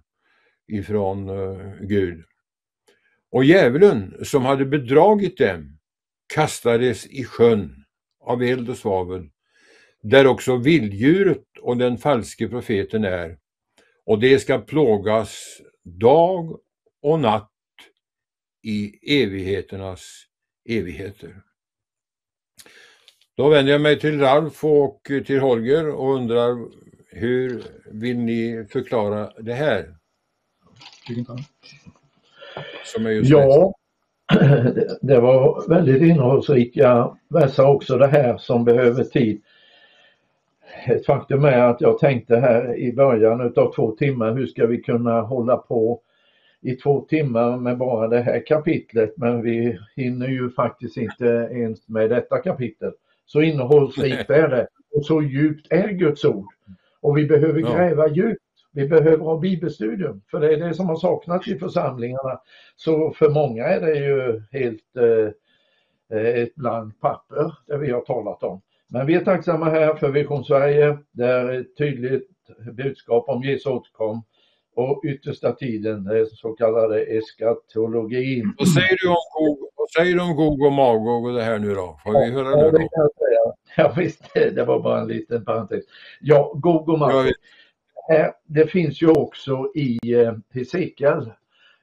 [SPEAKER 1] ifrån uh, Gud. Och djävulen som hade bedragit dem kastades i sjön av eld och svavel, där också vilddjuret och den falske profeten är, och det ska plågas dag och natt i evigheternas evigheter. Då vänder jag mig till Ralf och till Holger och undrar hur vill ni förklara det här?
[SPEAKER 2] Som är just ja, det var väldigt innehållsrika verser också det här som behöver tid. Ett faktum är att jag tänkte här i början utav två timmar, hur ska vi kunna hålla på i två timmar med bara det här kapitlet men vi hinner ju faktiskt inte ens med detta kapitel. Så innehållsrikt är det och så djupt är Guds ord. Och vi behöver gräva ja. djupt. Vi behöver ha bibelstudium för det är det som har saknats i församlingarna. Så för många är det ju helt eh, ett blankt papper det vi har talat om. Men vi är tacksamma här för Vision Sverige. Det är ett tydligt budskap om Jesu återkom och yttersta tiden, den så kallade eskatologin.
[SPEAKER 1] Vad säger du om Gog, vad säger du om Gog och Magog och det här nu då? Får vi höra
[SPEAKER 2] ja,
[SPEAKER 1] det
[SPEAKER 2] det
[SPEAKER 1] då?
[SPEAKER 2] kan jag säga. Ja, visst, det var bara en liten parentes. Ja, Gog och Magog.
[SPEAKER 1] Ja,
[SPEAKER 2] Det finns ju också i eh, Hesekiel.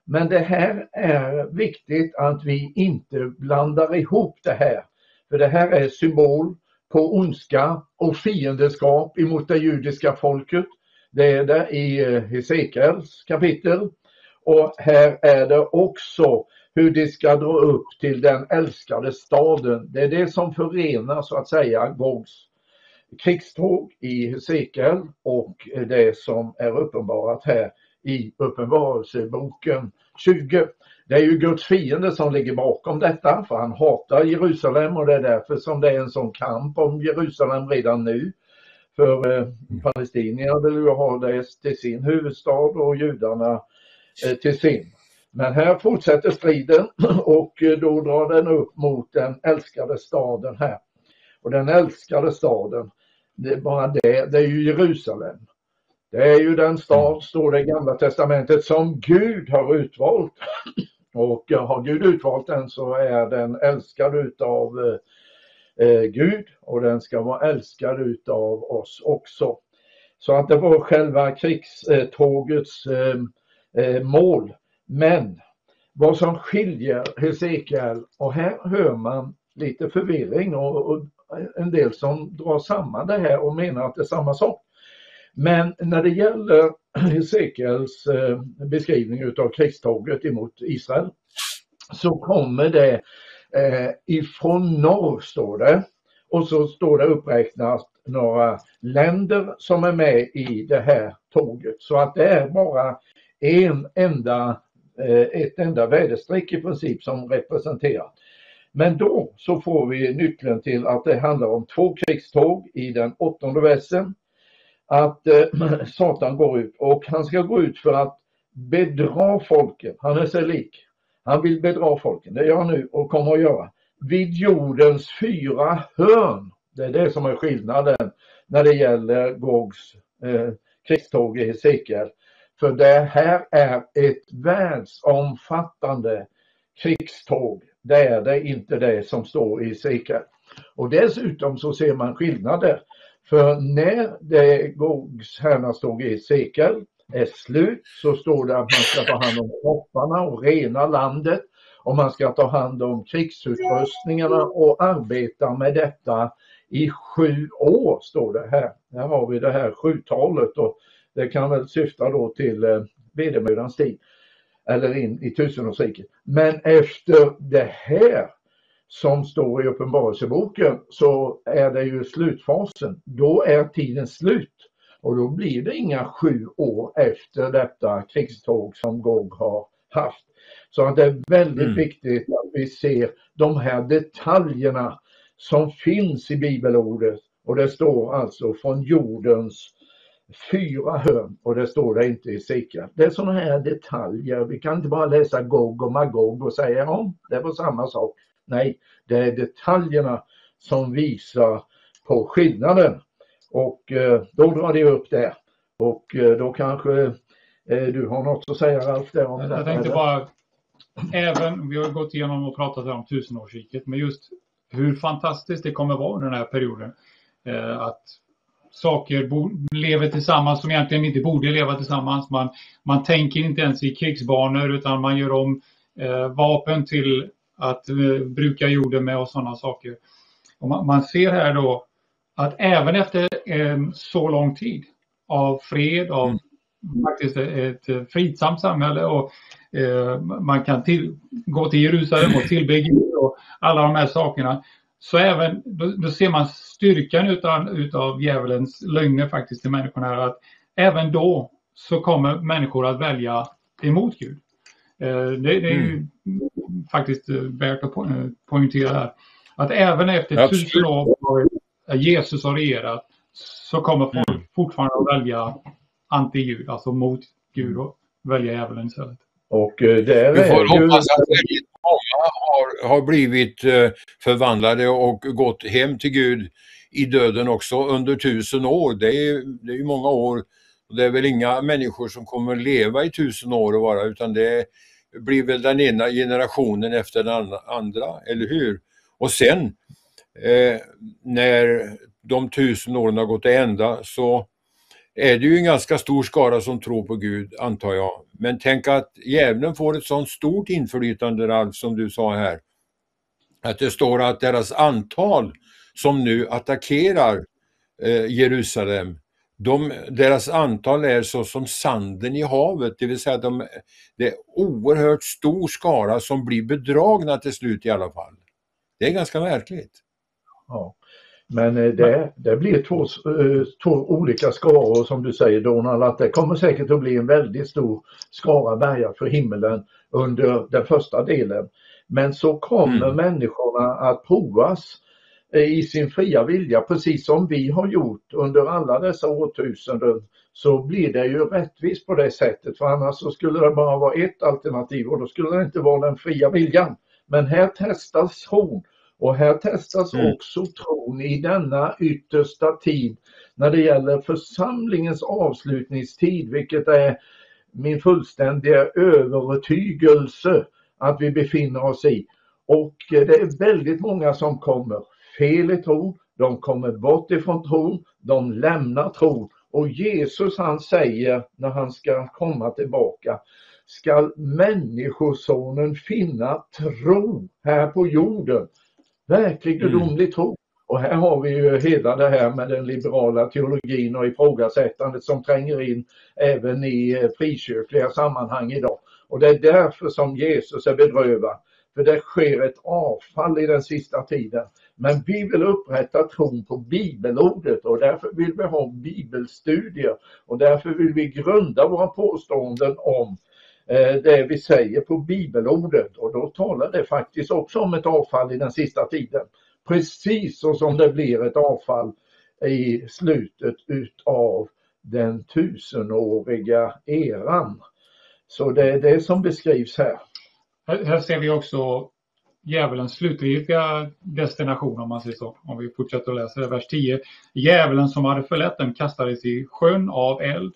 [SPEAKER 2] Men det här är viktigt att vi inte blandar ihop det här. För det här är symbol på ondska och fiendeskap emot det judiska folket. Det är det i eh, Hesekiels kapitel. Och här är det också hur de ska dra upp till den älskade staden. Det är det som förenar så att säga Gogs krigståg i Hesekiel och det som är uppenbarat här i Uppenbarelseboken 20. Det är ju Guds fiende som ligger bakom detta för han hatar Jerusalem och det är därför som det är en sån kamp om Jerusalem redan nu. För eh, palestinierna vill ju ha det till sin huvudstad och judarna eh, till sin. Men här fortsätter striden och eh, då drar den upp mot den älskade staden här. Och den älskade staden, det är bara det, det är ju Jerusalem. Det är ju den stad, står det i Gamla Testamentet, som Gud har utvalt. Och eh, har Gud utvalt den så är den älskad utav eh, Eh, Gud och den ska vara älskad utav oss också. Så att det var själva krigstågets eh, eh, mål. Men vad som skiljer Hesekiel, och här hör man lite förvirring och, och en del som drar samman det här och menar att det är samma sak. Men när det gäller Hesekiels eh, beskrivning utav krigståget emot Israel så kommer det eh, ifrån norr står det och så står det uppräknat några länder som är med i det här tåget så att det är bara en enda, eh, ett enda väderstreck i princip som representerar. Men då så får vi nyckeln till att det handlar om två krigståg i den åttonde versen att eh, Satan går ut och han ska gå ut för att bedra folket. Han är sig lik. Han vill bedra folken. Det gör han nu och kommer att göra. Vid jordens fyra hörn. Det är det som är skillnaden när det gäller Gogs eh, krigståg i Hesekiel. För det här är ett världsomfattande krigståg. Det är det inte det som står i Hesekiel. Och dessutom så ser man skillnader. För när det Gogs härnadståg i Hesekiel är slut så står det att man ska ta hand om kropparna och rena landet och man ska ta hand om krigsutrustningarna och arbeta med detta i sju år står det här. Här har vi det här sjutalet och det kan väl syfta då till eh, vedermödans tid eller in i tusenårsriket. Men efter det här som står i Uppenbarelseboken så är det ju slutfasen. Då är tiden slut och då blir det inga sju år efter detta krigståg som Gog har haft. Så att det är väldigt
[SPEAKER 1] Mm.
[SPEAKER 2] viktigt att vi ser de här detaljerna som finns i bibelordet och det står alltså från jordens fyra hörn och det står det inte i Sika. Det är sådana här detaljer. Vi kan inte bara läsa Gog och Magog och säga ja, det var samma sak. Nej, det är detaljerna som visar på skillnaden. Och eh, då drar de upp det. Och eh, då kanske eh, du har något att säga Ralf där om
[SPEAKER 3] Jag tänkte bara, även, vi har gått igenom och pratat om tusenårsriket, men just hur fantastiskt det kommer vara under den här perioden. Att saker lever tillsammans som egentligen inte borde leva tillsammans. Man, man tänker inte ens i krigsbanor utan man gör om eh, vapen till att eh, bruka jorden med och sådana saker. Och man, man ser här då att även efter eh, så lång tid av fred, av
[SPEAKER 1] Mm.
[SPEAKER 3] faktiskt ett, fridsamt samhälle och eh, man kan till, gå till Jerusalem och tillbe Gud och alla de här sakerna. Så även, då, då ser man styrkan utav, utav djävulens lögner faktiskt till människorna här att även då så kommer människor att välja emot Gud. Eh, det, det är ju faktiskt eh, värt att po- poängtera här. Att även efter
[SPEAKER 1] Absolut.
[SPEAKER 3] tusen år av Jesus har regerat så kommer folk
[SPEAKER 1] Mm.
[SPEAKER 3] fortfarande att välja anti-Gud, alltså mot Gud och välja djävulen istället.
[SPEAKER 2] Och eh, där
[SPEAKER 1] Vi får
[SPEAKER 2] är ju...
[SPEAKER 1] hoppas att väldigt många har, har blivit eh, förvandlade och gått hem till Gud i döden också under tusen år. Det är, det är ju många år. Och Det är väl inga människor som kommer leva i tusen år och vara utan det är blir väl den ena generationen efter den andra, eller hur? Och sen eh, när de tusen åren har gått till ända så är det ju en ganska stor skara som tror på Gud, antar jag. Men tänk att djävulen får ett sådant stort inflytande, Ralf, som du sa här. Att det står att deras antal som nu attackerar eh, Jerusalem, de, deras antal är så som sanden i havet, det vill säga de, det är oerhört stor skara som blir bedragna till slut i alla fall. Det är ganska märkligt.
[SPEAKER 2] Ja. Men eh, det, det blir två, eh, två olika skaror som du säger Donald, att det kommer säkert att bli en väldigt stor skara bergar för himmelen under den första delen. Men så kommer mm. människorna att provas eh, i sin fria vilja, precis som vi har gjort under alla dessa årtusenden, så blir det ju rättvist på det sättet, för annars så skulle det bara vara ett alternativ och då skulle det inte vara den fria viljan. Men här testas tron och här testas mm. också tron i denna yttersta tid när det gäller församlingens avslutningstid, vilket är min fullständiga övertygelse att vi befinner oss i. Och det är väldigt många som kommer fel i tron, de kommer bort ifrån tron, de lämnar tron. Och Jesus han säger när han ska komma tillbaka, skall människosonen finna tro här på jorden? Verklig mm. gudomlig tro. Och här har vi ju hela det här med den liberala teologin och ifrågasättandet som tränger in även i eh, frikyrkliga sammanhang idag. Och det är därför som Jesus är bedrövad. För det sker ett avfall i den sista tiden. Men vi vill upprätta tron på bibelordet och därför vill vi ha bibelstudier och därför vill vi grunda våra påståenden om Eh, det vi säger på bibelordet och då talar det faktiskt också om ett avfall i den sista tiden. Precis så som det blir ett avfall i slutet utav den tusenåriga eran. Så det är det som beskrivs här.
[SPEAKER 3] Här ser vi också djävulens slutgiltiga destination om man säger så. Om vi fortsätter att läsa det, vers 10. Djävulen som hade förlett dem kastades i sjön av eld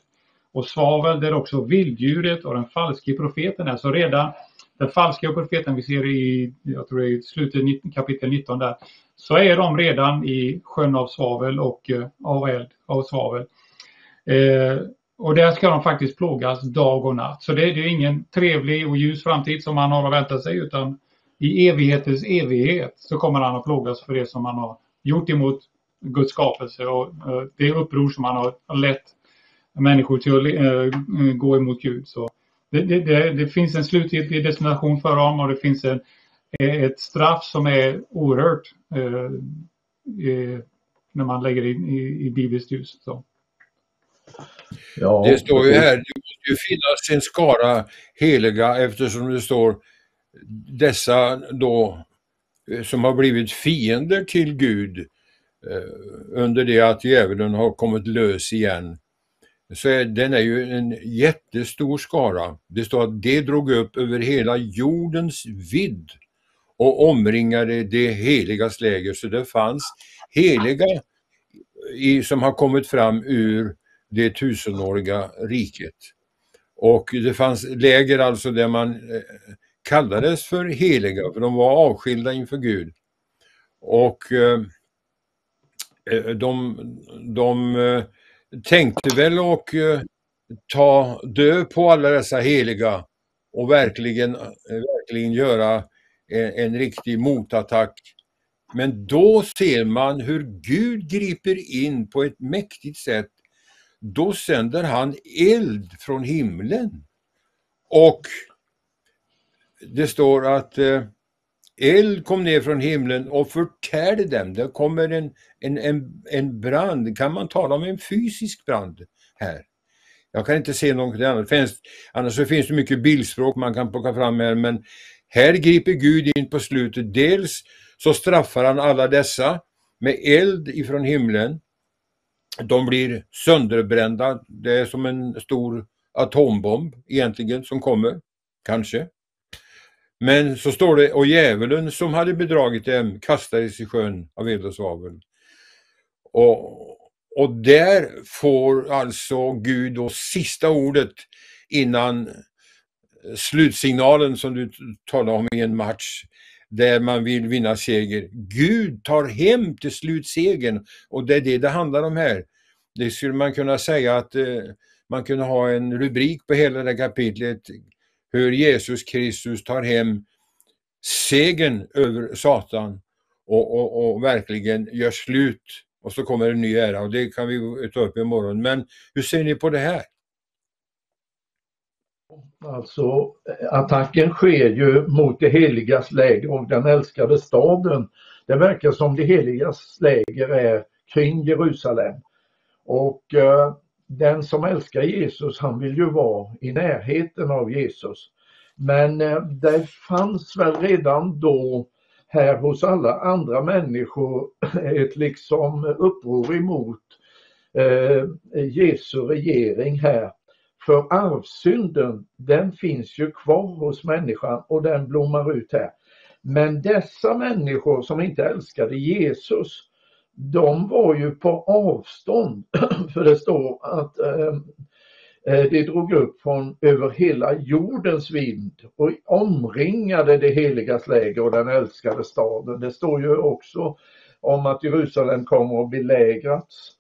[SPEAKER 3] och svavel där också vilddjuret och den falske profeten är. Så redan den falska profeten vi ser i, jag tror det är slutet kapitel 19 där, så är de redan i sjön av svavel och eh, av eld, av svavel. Eh, och där ska de faktiskt plågas dag och natt. Så det, det är ingen trevlig och ljus framtid som man har att vänta sig utan i evighetens evighet så kommer han att plågas för det som han har gjort emot Guds skapelse och eh, det uppror som han har lett människor till att äh, gå emot Gud. Så det, det, det, finns en slutgiltig destination för dem och det finns en, ett straff som är oerhört när man lägger in i, i bibliskt ljus. Så.
[SPEAKER 1] Ja, det står ju här, det måste ju finnas en skara heliga eftersom det står dessa då som har blivit fiender till Gud under det att djävulen har kommit lös igen så är, den är ju en jättestor skara. Det står att det drog upp över hela jordens vidd och omringade det heligas läger. Så det fanns heliga i, som har kommit fram ur det tusenåriga riket. Och det fanns läger alltså där man eh, kallades för heliga, för de var avskilda inför Gud. Och eh, eh de, de eh, tänkte väl och eh, ta död på alla dessa heliga och verkligen, eh, verkligen göra en, en riktig motattack. Men då ser man hur Gud griper in på ett mäktigt sätt. Då sänder han eld från himlen. Och det står att eh, eld kom ner från himlen och förtärde dem. Det kommer en, en, en, en brand. Kan man tala om en fysisk brand här? Jag kan inte se något annat. Finns, annars så finns det mycket bildspråk man kan plocka fram här, men här griper Gud in på slutet. Dels så straffar han alla dessa med eld ifrån himlen. De blir sönderbrända. Det är som en stor atombomb egentligen som kommer, kanske. Men så står det, och djävulen som hade bedragit dem kastades i sjön av eld och svavel. Och, och där får alltså Gud då sista ordet innan slutsignalen som du talar om i en match där man vill vinna seger. Gud tar hem till slut segern och det är det det handlar om här. Det skulle man kunna säga att eh, man kunde ha en rubrik på hela det kapitlet hur Jesus Kristus tar hem segern över Satan och, och, och verkligen gör slut och så kommer en ny ära och det kan vi ta upp imorgon. Men hur ser ni på det här?
[SPEAKER 2] Alltså attacken sker ju mot det heligas läger och den älskade staden. Det verkar som det heligas läger är kring Jerusalem. Och eh, den som älskar Jesus han vill ju vara i närheten av Jesus. Men eh, det fanns väl redan då här hos alla andra människor ett liksom uppror emot eh, Jesu regering här. För arvsynden, den finns ju kvar hos människan och den blommar ut här. Men dessa människor som inte älskade Jesus, de var ju på avstånd. För det står att ehm, eh, de drog upp från över hela jordens vind och omringade det heligas läger och den älskade staden. Det står ju också om att Jerusalem kommer att belägrats.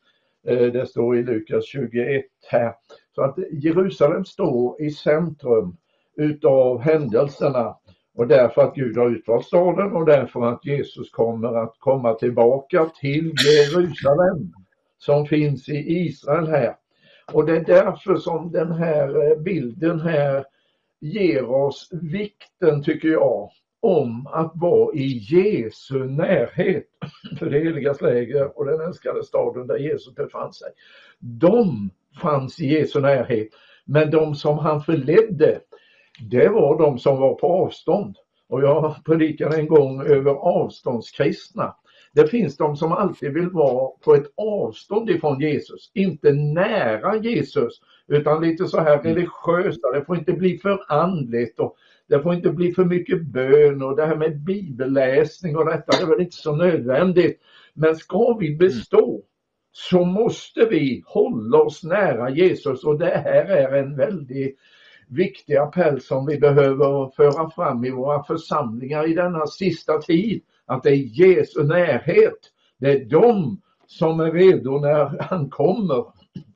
[SPEAKER 2] Eh, det står i Lukas 21 här. Så att Jerusalem står i centrum utav händelserna och därför att Gud har utvalt staden och därför att Jesus kommer att komma tillbaka till Jerusalem som finns i Israel här. Och det är därför som den här eh, bilden här ger oss vikten, tycker jag, om att vara i Jesu närhet. För det heligas läger och den älskade staden där Jesus befann sig. De fanns i Jesu närhet. Men de som han förledde, det var de som var på avstånd. Och jag predikade en gång över avståndskristna. Det finns de som alltid vill vara på ett avstånd ifrån Jesus, inte nära Jesus, utan lite så här mm. religiösa. Det får inte bli för andligt och det får inte bli för mycket bön och det här med bibelläsning och detta, det är väl inte så nödvändigt. Men ska vi bestå så måste vi hålla oss nära Jesus och det här är en väldigt viktig appell som vi behöver föra fram i våra församlingar i denna sista tid. Att det är Jesu närhet. Det är de som är redo när han kommer.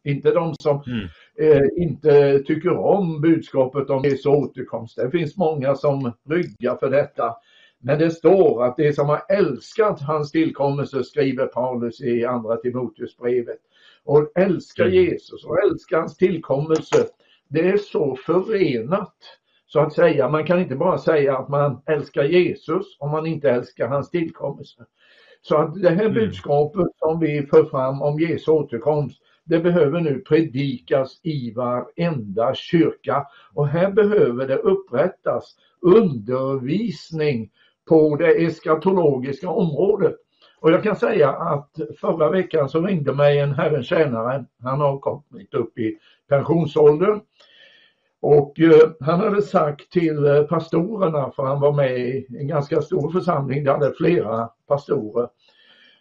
[SPEAKER 2] Inte de som mm. eh, inte tycker om budskapet om Jesu återkomst. Det finns många som ryggar för detta. Men det står att det som har älskat hans tillkommelse skriver Paulus i andra Timoteusbrevet. Och älska mm. Jesus och älska hans tillkommelse, det är så förenat så att säga. Man kan inte bara säga att man älskar Jesus om man inte älskar hans tillkommelse. Så att det här mm. budskapet som vi för fram om Jesu återkomst, det behöver nu predikas i varenda kyrka och här behöver det upprättas undervisning på det eskatologiska området. Och jag kan säga att förra veckan så ringde mig en Herrens tjänare, han har kommit upp i pensionsåldern. Och eh, han hade sagt till eh, pastorerna, för han var med i en ganska stor församling, det hade flera pastorer.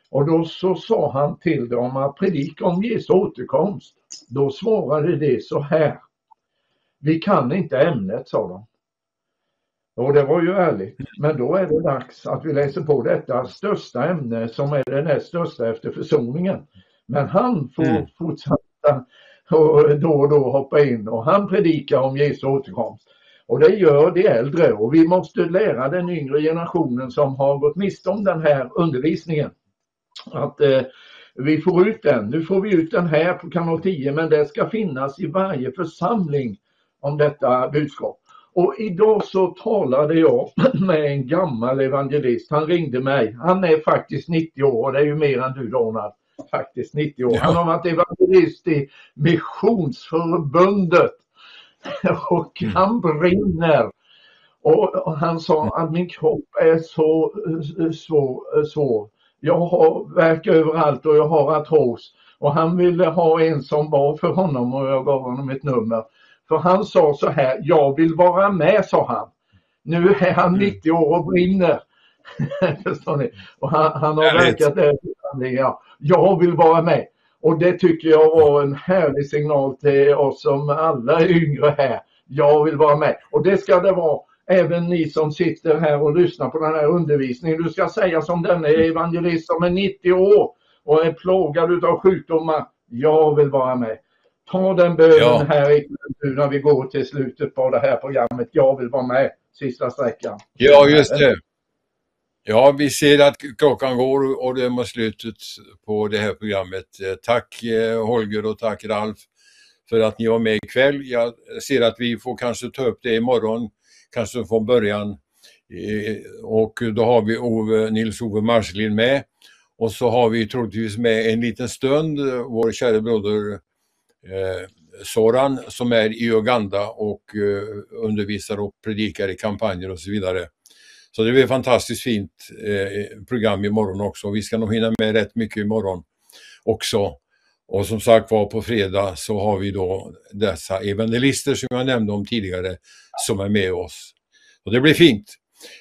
[SPEAKER 2] Och då så sa han till dem att predika om Jesu återkomst. Då svarade de så här. Vi kan inte ämnet, sa de. Och det var ju ärligt. Men då är det dags att vi läser på detta största ämne som är det näst största efter försoningen. Men han får mm. fortsätta och då och då hoppa in och han predikar om Jesu återkomst. Och det gör de äldre och vi måste lära den yngre generationen som har gått miste om den här undervisningen att eh, vi får ut den. Nu får vi ut den här på kanal 10 men det ska finnas i varje församling om detta budskap. Och idag så talade jag med en gammal evangelist. Han ringde mig. Han är faktiskt 90 år och det är ju mer än du Donald. Faktiskt 90 år. Han har varit evangelist i Missionsförbundet. Och mm. han brinner. Och han sa att min kropp är så svår. svår. Jag har värk överallt och jag har artros. Och han ville ha en som var för honom och jag gav honom ett nummer. För han sa så här, jag vill vara med, sa han. Nu är han 90 mm. år och brinner. Förstår ni? Och han, han har verkat där. Ja, jag vill vara med. Och det tycker jag var en härlig signal till oss som alla yngre här. Jag vill vara med. Och det ska det vara även ni som sitter här och lyssnar på den här undervisningen. Du ska säga som denne evangelist som är 90 år och är plågad av sjukdomar. Jag vill vara med. Ta den bönen ja. här nu när vi går till slutet på det här programmet. Jag vill vara med sista sträckan.
[SPEAKER 1] Ja, just det. Ja, vi ser att klockan går och det var slutet på det här programmet. Tack eh, Holger och tack Ralf för att ni var med ikväll. Jag ser att vi får kanske ta upp det imorgon, kanske från början. Eh, och då har vi Ove, Nils-Ove Marslin med. Och så har vi troligtvis med en liten stund vår kära broder Eh, Soran som är i Uganda och eh, undervisar och predikar i kampanjer och så vidare. Så det blir ett fantastiskt fint eh, program imorgon också. Vi ska nog hinna med rätt mycket imorgon också. Och som sagt var på fredag så har vi då dessa evangelister som jag nämnde om tidigare som är med oss. Och det blir fint.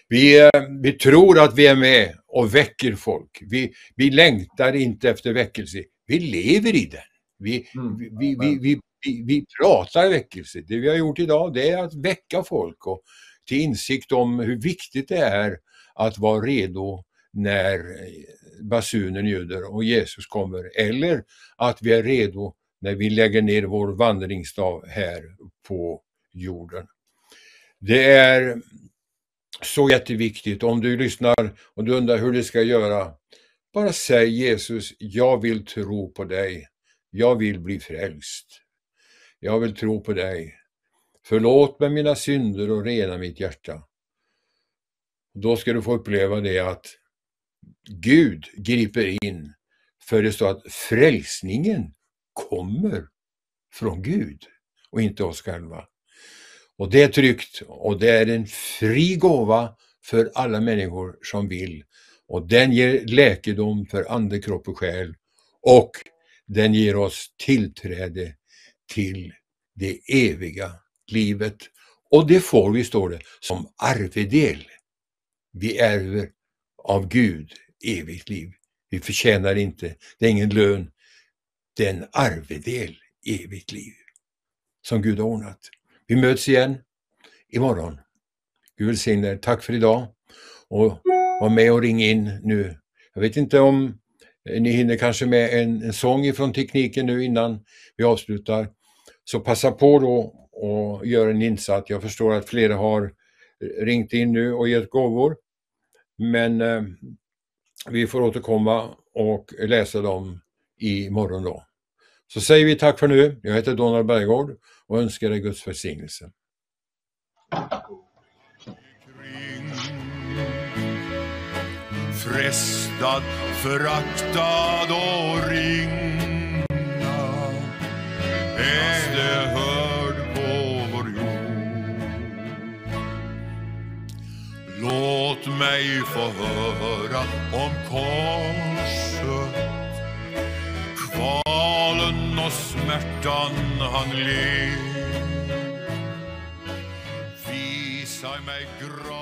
[SPEAKER 1] Vi, eh, vi tror att vi är med och väcker folk. Vi, vi längtar inte efter väckelse. Vi lever i den. Vi, mm. vi, vi, vi, vi, vi, pratar väckelse. Det vi har gjort idag det är att väcka folk och till insikt om hur viktigt det är att vara redo när basunen ljuder och Jesus kommer. Eller att vi är redo när vi lägger ner vår vandringsstav här på jorden. Det är så jätteviktigt. Om du lyssnar och du undrar hur du ska göra, bara säg Jesus, jag vill tro på dig. Jag vill bli frälst. Jag vill tro på dig. Förlåt mig mina synder och rena mitt hjärta. Då ska du få uppleva det att Gud griper in. För det står att frälsningen kommer från Gud och inte oss själva. Och det är tryggt och det är en fri gåva för alla människor som vill. Och den ger läkedom för ande, kropp och själ. Och den ger oss tillträde till det eviga livet. Och det får vi, står det, som arvedel. Vi ärver av Gud evigt liv. Vi förtjänar inte, det är ingen lön, det är en arvedel, evigt liv, som Gud har ordnat. Vi möts igen imorgon. Gud välsigne er. Tack för idag. Och var med och ring in nu. Jag vet inte om Eh, ni hinner kanske med en, en sång ifrån tekniken nu innan vi avslutar. Så passa på då och gör en insats. Jag förstår att flera har ringt in nu och gett gåvor. Men eh, vi får återkomma och läsa dem imorgon då. Så säger vi tack för nu. Jag heter Donald Berggård och önskar dig Guds välsignelse. Frestad, föraktad och ringa är det hörd på vår jord. Låt mig få höra om korset kvalen och smärtan han led. Visa mig graven